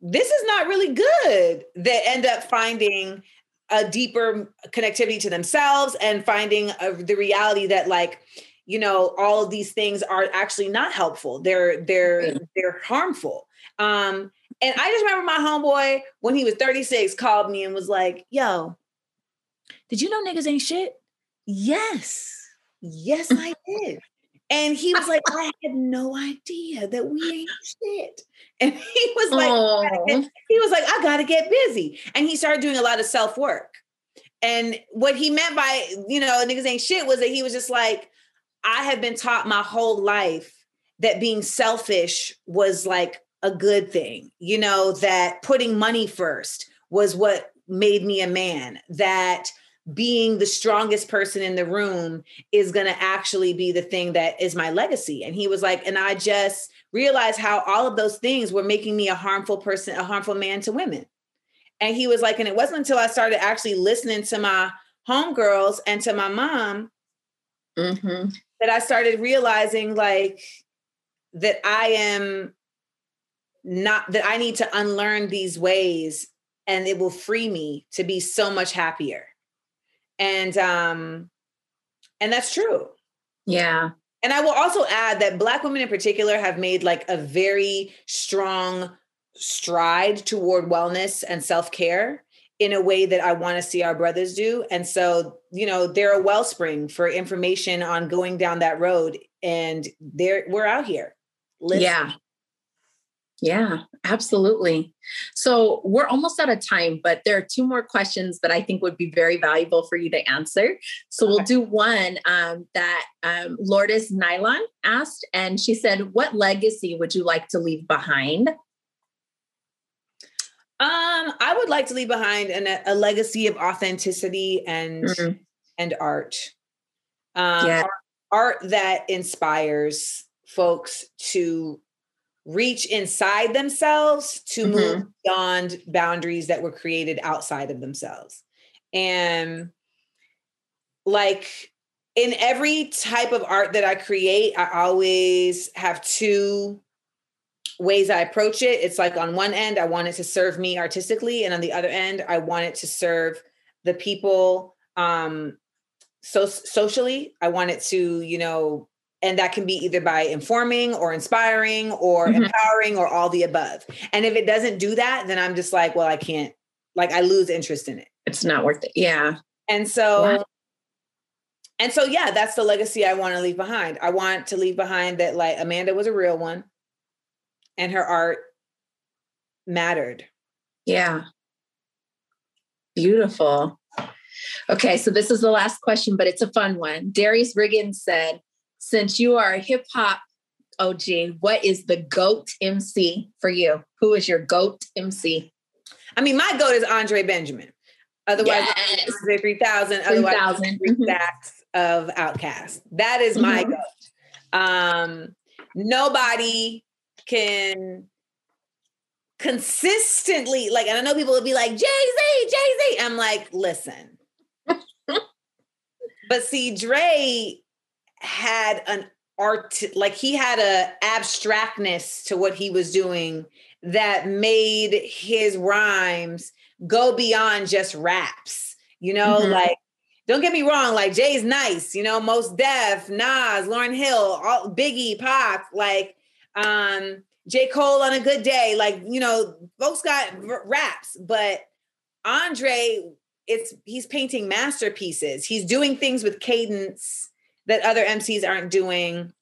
Speaker 2: this is not really good. That end up finding a deeper connectivity to themselves and finding a, the reality that, like, you know, all of these things are actually not helpful. They're they're they're harmful. Um, and I just remember my homeboy when he was 36 called me and was like, yo, did you know niggas ain't shit? Yes. Yes, I did. And he was like, I had no idea that we ain't shit. And he was like,
Speaker 1: Aw.
Speaker 2: he was like, I gotta get busy. And he started doing a lot of self-work. And what he meant by, you know, niggas ain't shit was that he was just like, I have been taught my whole life that being selfish was like a good thing, you know, that putting money first was what made me a man, that being the strongest person in the room is going to actually be the thing that is my legacy. And he was like, and I just realized how all of those things were making me a harmful person, a harmful man to women. And he was like, and it wasn't until I started actually listening to my homegirls and to my mom
Speaker 1: Mhm.
Speaker 2: that I started realizing like that I am not that I need to unlearn these ways and it will free me to be so much happier. And um and that's true.
Speaker 1: Yeah.
Speaker 2: And I will also add that Black women in particular have made like a very strong stride toward wellness and self care in a way that I want to see our brothers do. And so, you know, they're a wellspring for information on going down that road. And they're we're out here. Listen.
Speaker 1: Yeah. Yeah, absolutely. So we're almost out of time, but there are two more questions that I think would be very valuable for you to answer. So we'll do one um, that um, Lourdes Nylon asked, and she said, "What legacy would you like to leave behind?"
Speaker 2: Um, I would like to leave behind an, a legacy of authenticity and
Speaker 1: Mhm.
Speaker 2: and art. Um,
Speaker 1: Yeah.
Speaker 2: art, art that inspires folks to reach inside themselves to move beyond boundaries that were created outside of themselves. And like in every type of art that I create, I always have two ways I approach it. It's like on one end, I want it to serve me artistically, and on the other end, I want it to serve the people um so socially. I want it to, you know, and that can be either by informing or inspiring or
Speaker 1: Mhm.
Speaker 2: empowering or all the above. And if it doesn't do that, then I'm just like, well, I can't, like, I lose interest in it.
Speaker 1: It's not worth it. Yeah.
Speaker 2: And so,
Speaker 1: Wow.
Speaker 2: and so, yeah, that's the legacy I want to leave behind. I want to leave behind that, like, Amanda was a real one and her art mattered.
Speaker 1: Yeah. Beautiful. Okay, so this is the last question, but it's a fun one. Darius Riggins said, since you are a hip hop OG, what is the GOAT MC for you? Who is your GOAT MC?
Speaker 2: I mean, my goat is Andre Benjamin. Otherwise,
Speaker 1: Yes.
Speaker 2: Andre 3000. Otherwise,
Speaker 1: 3000.
Speaker 2: three
Speaker 1: Mhm.
Speaker 2: stacks of OutKast. That is my
Speaker 1: Mhm.
Speaker 2: goat. Um, nobody can consistently like, and I know people will be like Jay Z, Jay Z. I'm like, listen. but see, Dre had an art, like he had a abstractness to what he was doing that made his rhymes go beyond just raps. You know,
Speaker 1: Mhm.
Speaker 2: like don't get me wrong, like Jay's nice, you know, Mos Def, Nas, Lauryn Hill, all Biggie, pop like um J. Cole on a good day. Like, you know, folks got r- raps, but Andre, it's he's painting masterpieces. He's doing things with cadence that other MCs aren't doing.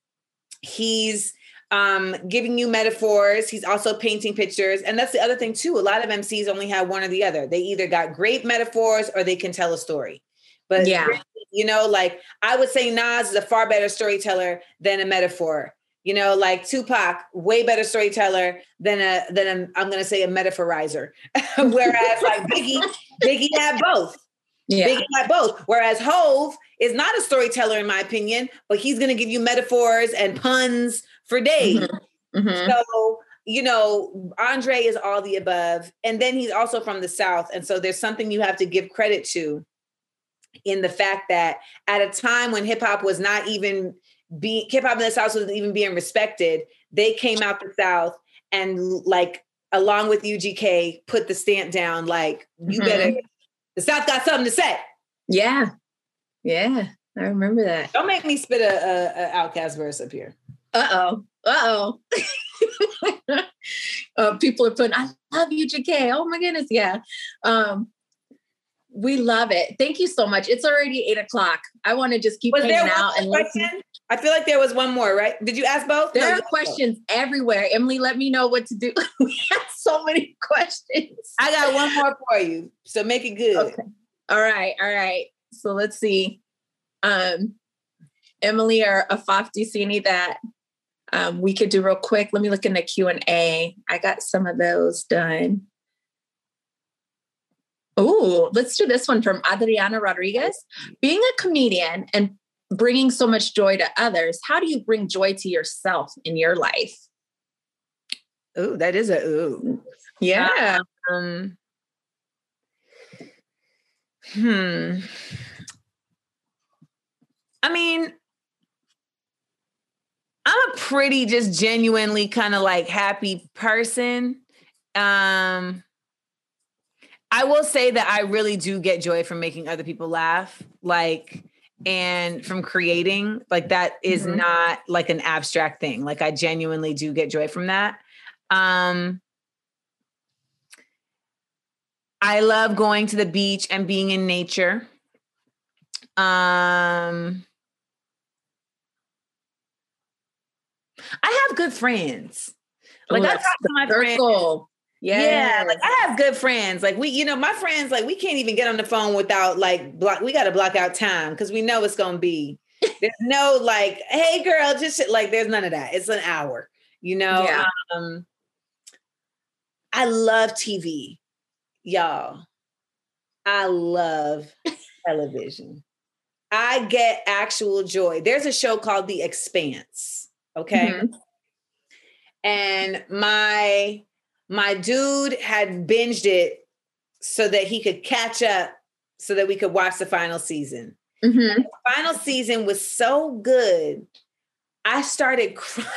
Speaker 2: He's um giving you metaphors. He's also painting pictures. And that's the other thing too. A lot of MCs only have one or the other. They either got great metaphors or they can tell a story. But
Speaker 1: Yeah.
Speaker 2: you know, like I would say Nas is a far better storyteller than a metaphor. You know, like Tupac, way better storyteller than a than a, I'm gonna say a metaphorizer. Whereas like Biggie, Biggie had both.
Speaker 1: Yeah.
Speaker 2: Biggie had both. Whereas Hov is not a storyteller, in my opinion, but he's gonna give you metaphors and puns for days.
Speaker 1: Mhm. Mhm.
Speaker 2: So, you know, Andre is all the above. And then he's also from the South. And so there's something you have to give credit to in the fact that at a time when hip hop was not even being hip hop in the South wasn't even being respected, they came out the South and like along with UGK put the stamp down like you
Speaker 1: Mhm.
Speaker 2: better the South got something to say.
Speaker 1: Yeah. Yeah. I remember that.
Speaker 2: Don't make me spit a, a, a OutKast verse up here.
Speaker 1: Uh oh. Uh people are putting, I love you, JK. Oh my goodness. Yeah. Um, we love it. Thank you so much. It's already eight o'clock. I want to just keep
Speaker 2: Was
Speaker 1: hanging out and
Speaker 2: more
Speaker 1: listen.
Speaker 2: I feel like there was one more, right? Did you ask both?
Speaker 1: There
Speaker 2: No,
Speaker 1: are
Speaker 2: asked both.
Speaker 1: questions everywhere. Emily, let me know what to do. we have so many questions.
Speaker 2: I got one more for you. So make it good.
Speaker 1: Okay. All right. All right. So let's see. Um, Emily or Afaf, do you see any that um, we could do real quick? Let me look in the Q and A. I got some of those done. Oh, let's do this one from Adriana Rodriguez. Being a comedian and bringing so much joy to others, how do you bring joy to yourself in your life?
Speaker 2: Ooh, that is a ooh.
Speaker 1: Yeah.
Speaker 2: Um, hmm. I mean, I'm a pretty just genuinely kind of like happy person. Um, I will say that I really do get joy from making other people laugh, like, and from creating. Like, that is
Speaker 1: Mhm.
Speaker 2: not like an abstract thing. Like, I genuinely do get joy from that. Um, I love going to the beach and being in nature. Um, I have good friends. Like
Speaker 1: Oh,
Speaker 2: I
Speaker 1: that's
Speaker 2: talk to my friends.
Speaker 1: Circle.
Speaker 2: Yeah, like I have good friends. Like we, you know, my friends, like we can't even get on the phone without like block. We got to block out time because we know it's gonna be. There's no like, hey girl, just like there's none of that. It's an hour, you know.
Speaker 1: Yeah.
Speaker 2: Um, I love TV, y'all. I love television. I get actual joy. There's a show called The Expanse. Okay
Speaker 1: Mhm.
Speaker 2: and my my dude had binged it so that he could catch up so that we could watch the final season.
Speaker 1: Mhm.
Speaker 2: the final season was so good i started crying.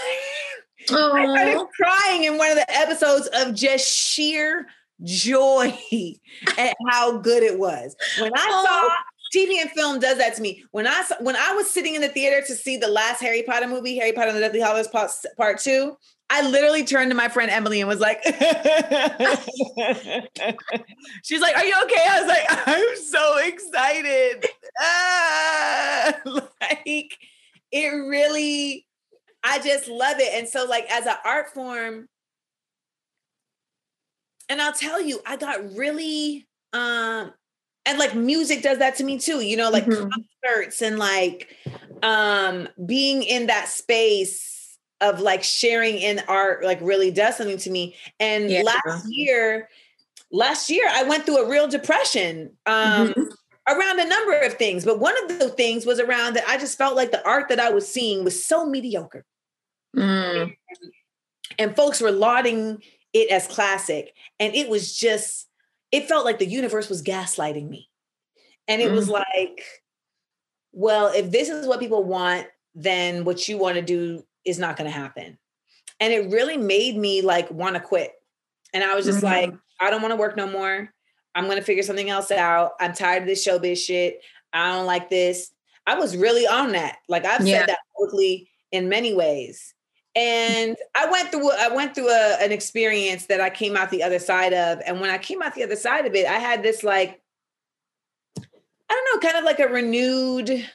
Speaker 2: I started crying in one of the episodes of just sheer joy at how good it was. When i saw TV and film does that to me. When I when I was sitting in the theater to see the last Harry Potter movie, Harry Potter and the Deathly Hallows Part, part Two, I literally turned to my friend Emily and was like, "She's like, are you okay?" I was like, "I'm so excited!" Ah, like it really, I just love it. And so, like as an art form, and I'll tell you, I got really um and like music does that to me too you know like
Speaker 1: Mhm.
Speaker 2: concerts and like um being in that space of like sharing in art like really does something to me and
Speaker 1: Yeah.
Speaker 2: last year last year I went through a real depression um, mm-hmm. around a number of things. But one of the things was around that I just felt like the art that I was seeing was so mediocre. Mm. And folks were lauding it as classic. And it was just, it felt like the universe was gaslighting me. And it mm. was like, well, if this is what people want, then what you want to do is not going to happen. And it really made me like want to quit. And I was just mm-hmm. like, I don't want to work no more. I'm going to figure something else out. I'm tired of this showbiz shit. I don't like this. I was really on that. Like I've yeah. said that publicly in many ways. And I went through I went through a, an experience that I came out the other side of. And when I came out the other side of it, I had this like, I don't know, kind of like a renewed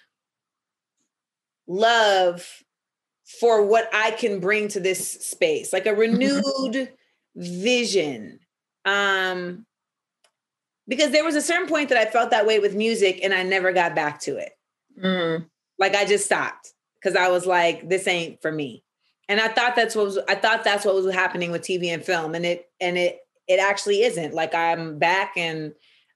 Speaker 2: love for what I can bring to this space, like a renewed vision. Um, because there was a certain point that I felt that way with music and I never got back to it. Mm. Like I just stopped because I was like, this ain't for me. And I thought that's what was I thought that's what was happening with TV and film. And it and it it actually isn't. Like I'm back and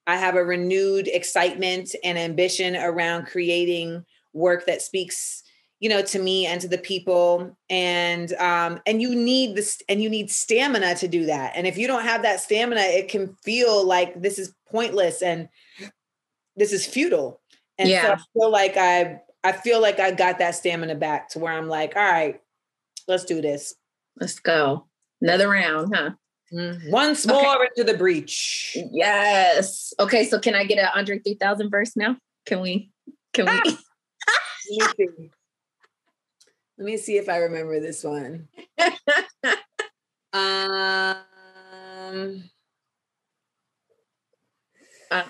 Speaker 2: I have a renewed excitement and ambition around creating work that speaks you know to me and to the people and um and you need this and you need stamina to do that and if you don't have that stamina it can feel like this is pointless and this is futile and yeah. so i feel like i i feel like i got that stamina back to where i'm like all right let's do this.
Speaker 1: Let's go. Another round huh?
Speaker 2: Mm, once more okay. into the breach.
Speaker 1: Yes. Okay so can i get an andre 3000 verse now? Can we can we
Speaker 2: Let me see if I remember this one. um, uh,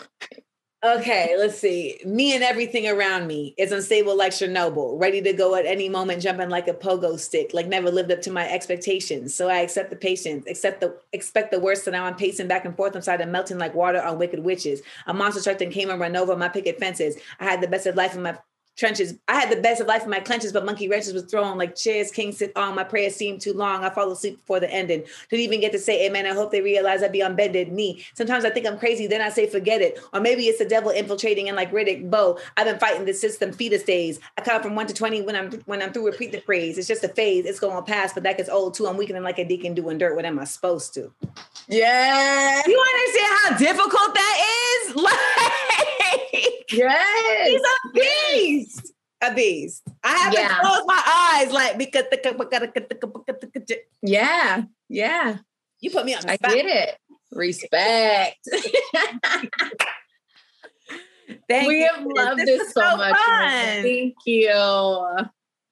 Speaker 2: okay, let's see. Me and everything around me is unstable like Chernobyl, ready to go at any moment, jumping like a pogo stick, like never lived up to my expectations. So I accept the patience, accept the expect the worst. So now I'm pacing back and forth inside and melting like water on wicked witches. A monster truck then came and ran over my picket fences. I had the best of life in my trenches. I had the best of life in my clenches, but monkey wrenches was thrown like chairs. King sit on. Oh, my prayers seemed too long. I fall asleep before the ending. Didn't even get to say amen. I hope they realize I'd be on bended knee. Sometimes I think I'm crazy. Then I say forget it. Or maybe it's the devil infiltrating and like Riddick Bowe. I've been fighting the system fetus days. I count from one to twenty when I'm when I'm through. Repeat the phrase. It's just a phase. It's going to pass, but that gets old too. I'm weakening like a deacon doing dirt. What am I supposed to?
Speaker 1: Yeah.
Speaker 2: You understand how difficult that is? Like,
Speaker 1: yes.
Speaker 2: He's a beast. A beast. I have yeah. to close my eyes like because the
Speaker 1: Yeah. Yeah.
Speaker 2: You put me on
Speaker 1: I get it. Respect. Thank we you. have loved this, this so, so much. Thank you.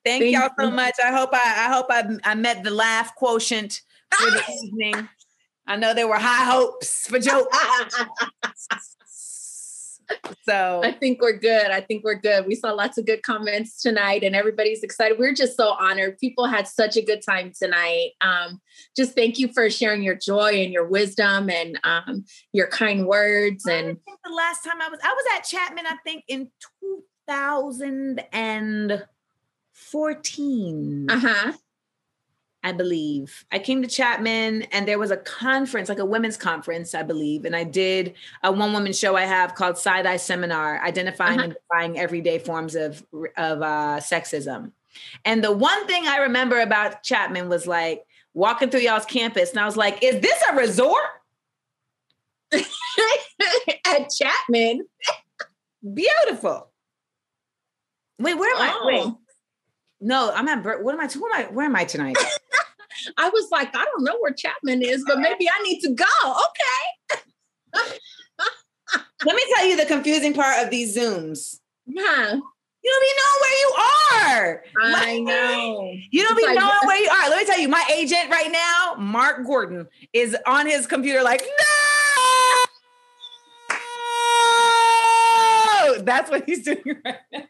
Speaker 2: Thank, Thank y'all so much. I hope I I hope I, I met the laugh quotient for the evening. I know there were high hopes for jokes. so
Speaker 1: I think we're good. I think we're good. We saw lots of good comments tonight and everybody's excited. We're just so honored. People had such a good time tonight. Um, just thank you for sharing your joy and your wisdom and um, your kind words. And
Speaker 2: the last time I was, I was at Chapman, I think in 2014. Uh-huh. I believe. I came to Chapman and there was a conference, like a women's conference, I believe. And I did a one woman show I have called Side Eye Seminar, identifying uh-huh. and defying everyday forms of, of uh, sexism. And the one thing I remember about Chapman was like walking through y'all's campus, and I was like, is this a resort?
Speaker 1: At Chapman.
Speaker 2: Beautiful. Wait, where am oh. I? Wait. No, I'm at. What am I? Who am I? Where am I tonight?
Speaker 1: I was like, I don't know where Chapman is, but maybe I need to go. Okay.
Speaker 2: Let me tell you the confusing part of these Zooms.
Speaker 1: Huh.
Speaker 2: You don't even know where you are.
Speaker 1: I like, know.
Speaker 2: You don't even like, know where you are. Let me tell you, my agent right now, Mark Gordon, is on his computer like, no. That's what he's doing right now.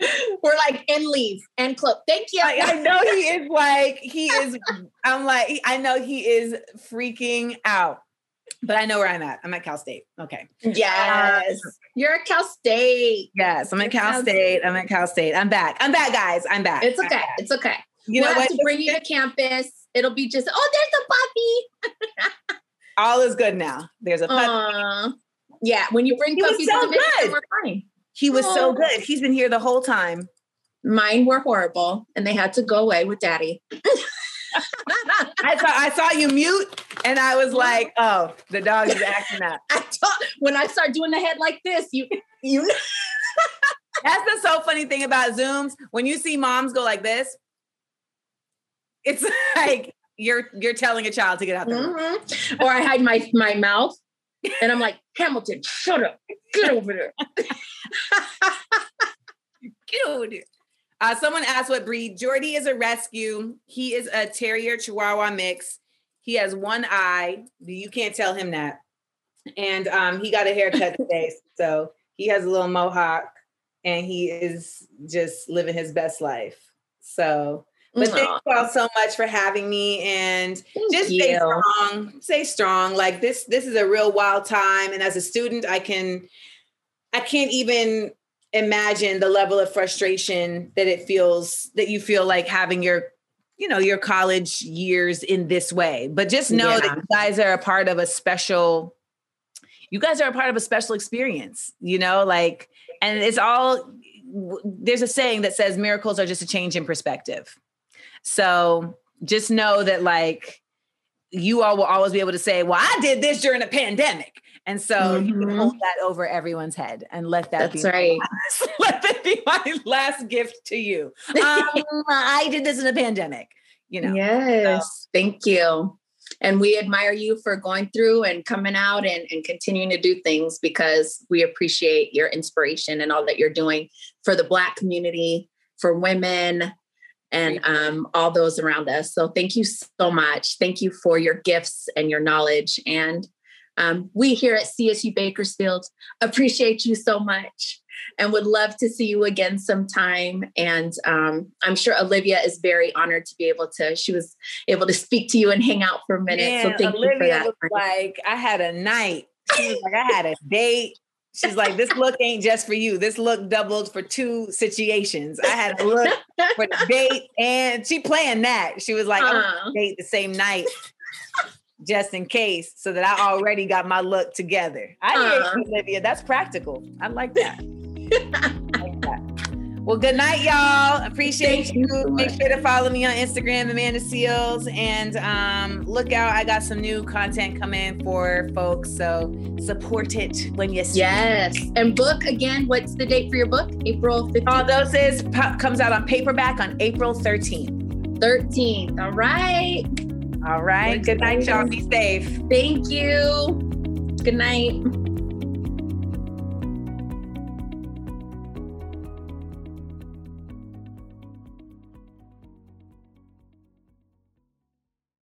Speaker 1: We're like, and leave and close. Thank you.
Speaker 2: I, I, know he is like, he is, I'm like, I know he is freaking out. But I know where I'm at. I'm at Cal State. Okay.
Speaker 1: Yes. Uh, You're at Cal State.
Speaker 2: Yes, I'm at Cal, Cal State. State. I'm at Cal State. I'm back. I'm back, guys. I'm back.
Speaker 1: It's okay. It's okay. You we'll know have what? to bring you to campus. It'll be just, oh, there's a puppy.
Speaker 2: all is good now. There's a puppy.
Speaker 1: Yeah, when you bring
Speaker 2: He
Speaker 1: puppies
Speaker 2: so
Speaker 1: into the mix,
Speaker 2: good.
Speaker 1: we're fine.
Speaker 2: He was so good. He's been here the whole time.
Speaker 1: Mine were horrible, and they had to go away with daddy.
Speaker 2: I saw I saw you mute, and I was like, "Oh, the dog is acting up."
Speaker 1: I thought when I start doing the head like this, you you
Speaker 2: That's the so funny thing about Zooms. When you see moms go like this, it's like you're you're telling a child to get out the.
Speaker 1: Mhm. or I hide my my mouth, and I'm like Hamilton, shut up, get over there.
Speaker 2: Get over there. Uh, someone asked what breed. Jordy is a rescue. He is a terrier chihuahua mix. He has one eye. You can't tell him that. And um, he got a haircut today. So he has a little mohawk and he is just living his best life. So, but thank you all so much for having me and
Speaker 1: thank
Speaker 2: just stay
Speaker 1: you.
Speaker 2: strong stay strong like this this is a real wild time and as a student i can i can't even imagine the level of frustration that it feels that you feel like having your you know your college years in this way but just know
Speaker 1: Yeah.
Speaker 2: that you guys are a part of a special you guys are a part of a special experience you know like and it's all there's a saying that says miracles are just a change in perspective so just know that like you all will always be able to say, well, I did this during a pandemic. And so you can
Speaker 1: Mhm.
Speaker 2: hold that over everyone's head and let that
Speaker 1: That's
Speaker 2: be
Speaker 1: right.
Speaker 2: let that be my last gift to you. Um, I did this in a pandemic, you know.
Speaker 1: Yes, thank you. And we admire you for going through and coming out and, and continuing to do things because we appreciate your inspiration and all that you're doing for the Black community, for women, and um, all those around us. So thank you so much. Thank you for your gifts and your knowledge. And um, we here at CSU Bakersfield appreciate you so much and would love to see you again sometime. And um, I'm sure Olivia is very honored to be able to. She was able to speak to you and hang out for a minute. so
Speaker 2: Man,
Speaker 1: thank you for
Speaker 2: Olivia
Speaker 1: that.
Speaker 2: like, I had a night. She was like, I had a date. She's like, this look ain't just for you. This look doubled for two situations. I had a look for the date, and she planned that. She was like, I'm
Speaker 1: Uh,
Speaker 2: gonna date the same night, just in case, so that I already got my look together. I hear
Speaker 1: Uh.
Speaker 2: you, Olivia. That's practical. I like that. I like that. Well, good night, y'all. Appreciate
Speaker 1: Thank
Speaker 2: you.
Speaker 1: you so
Speaker 2: Make sure to follow me on Instagram, Amanda Seales, and um, look out. I got some new content coming for folks, so support it when you see it.
Speaker 1: yes. And book again. What's the date for your book? April 15th.
Speaker 2: Small Doses comes out on paperback on April 13th.
Speaker 1: 13th. All right.
Speaker 2: All right. Good night, y'all. Be safe.
Speaker 1: Thank you. Good night.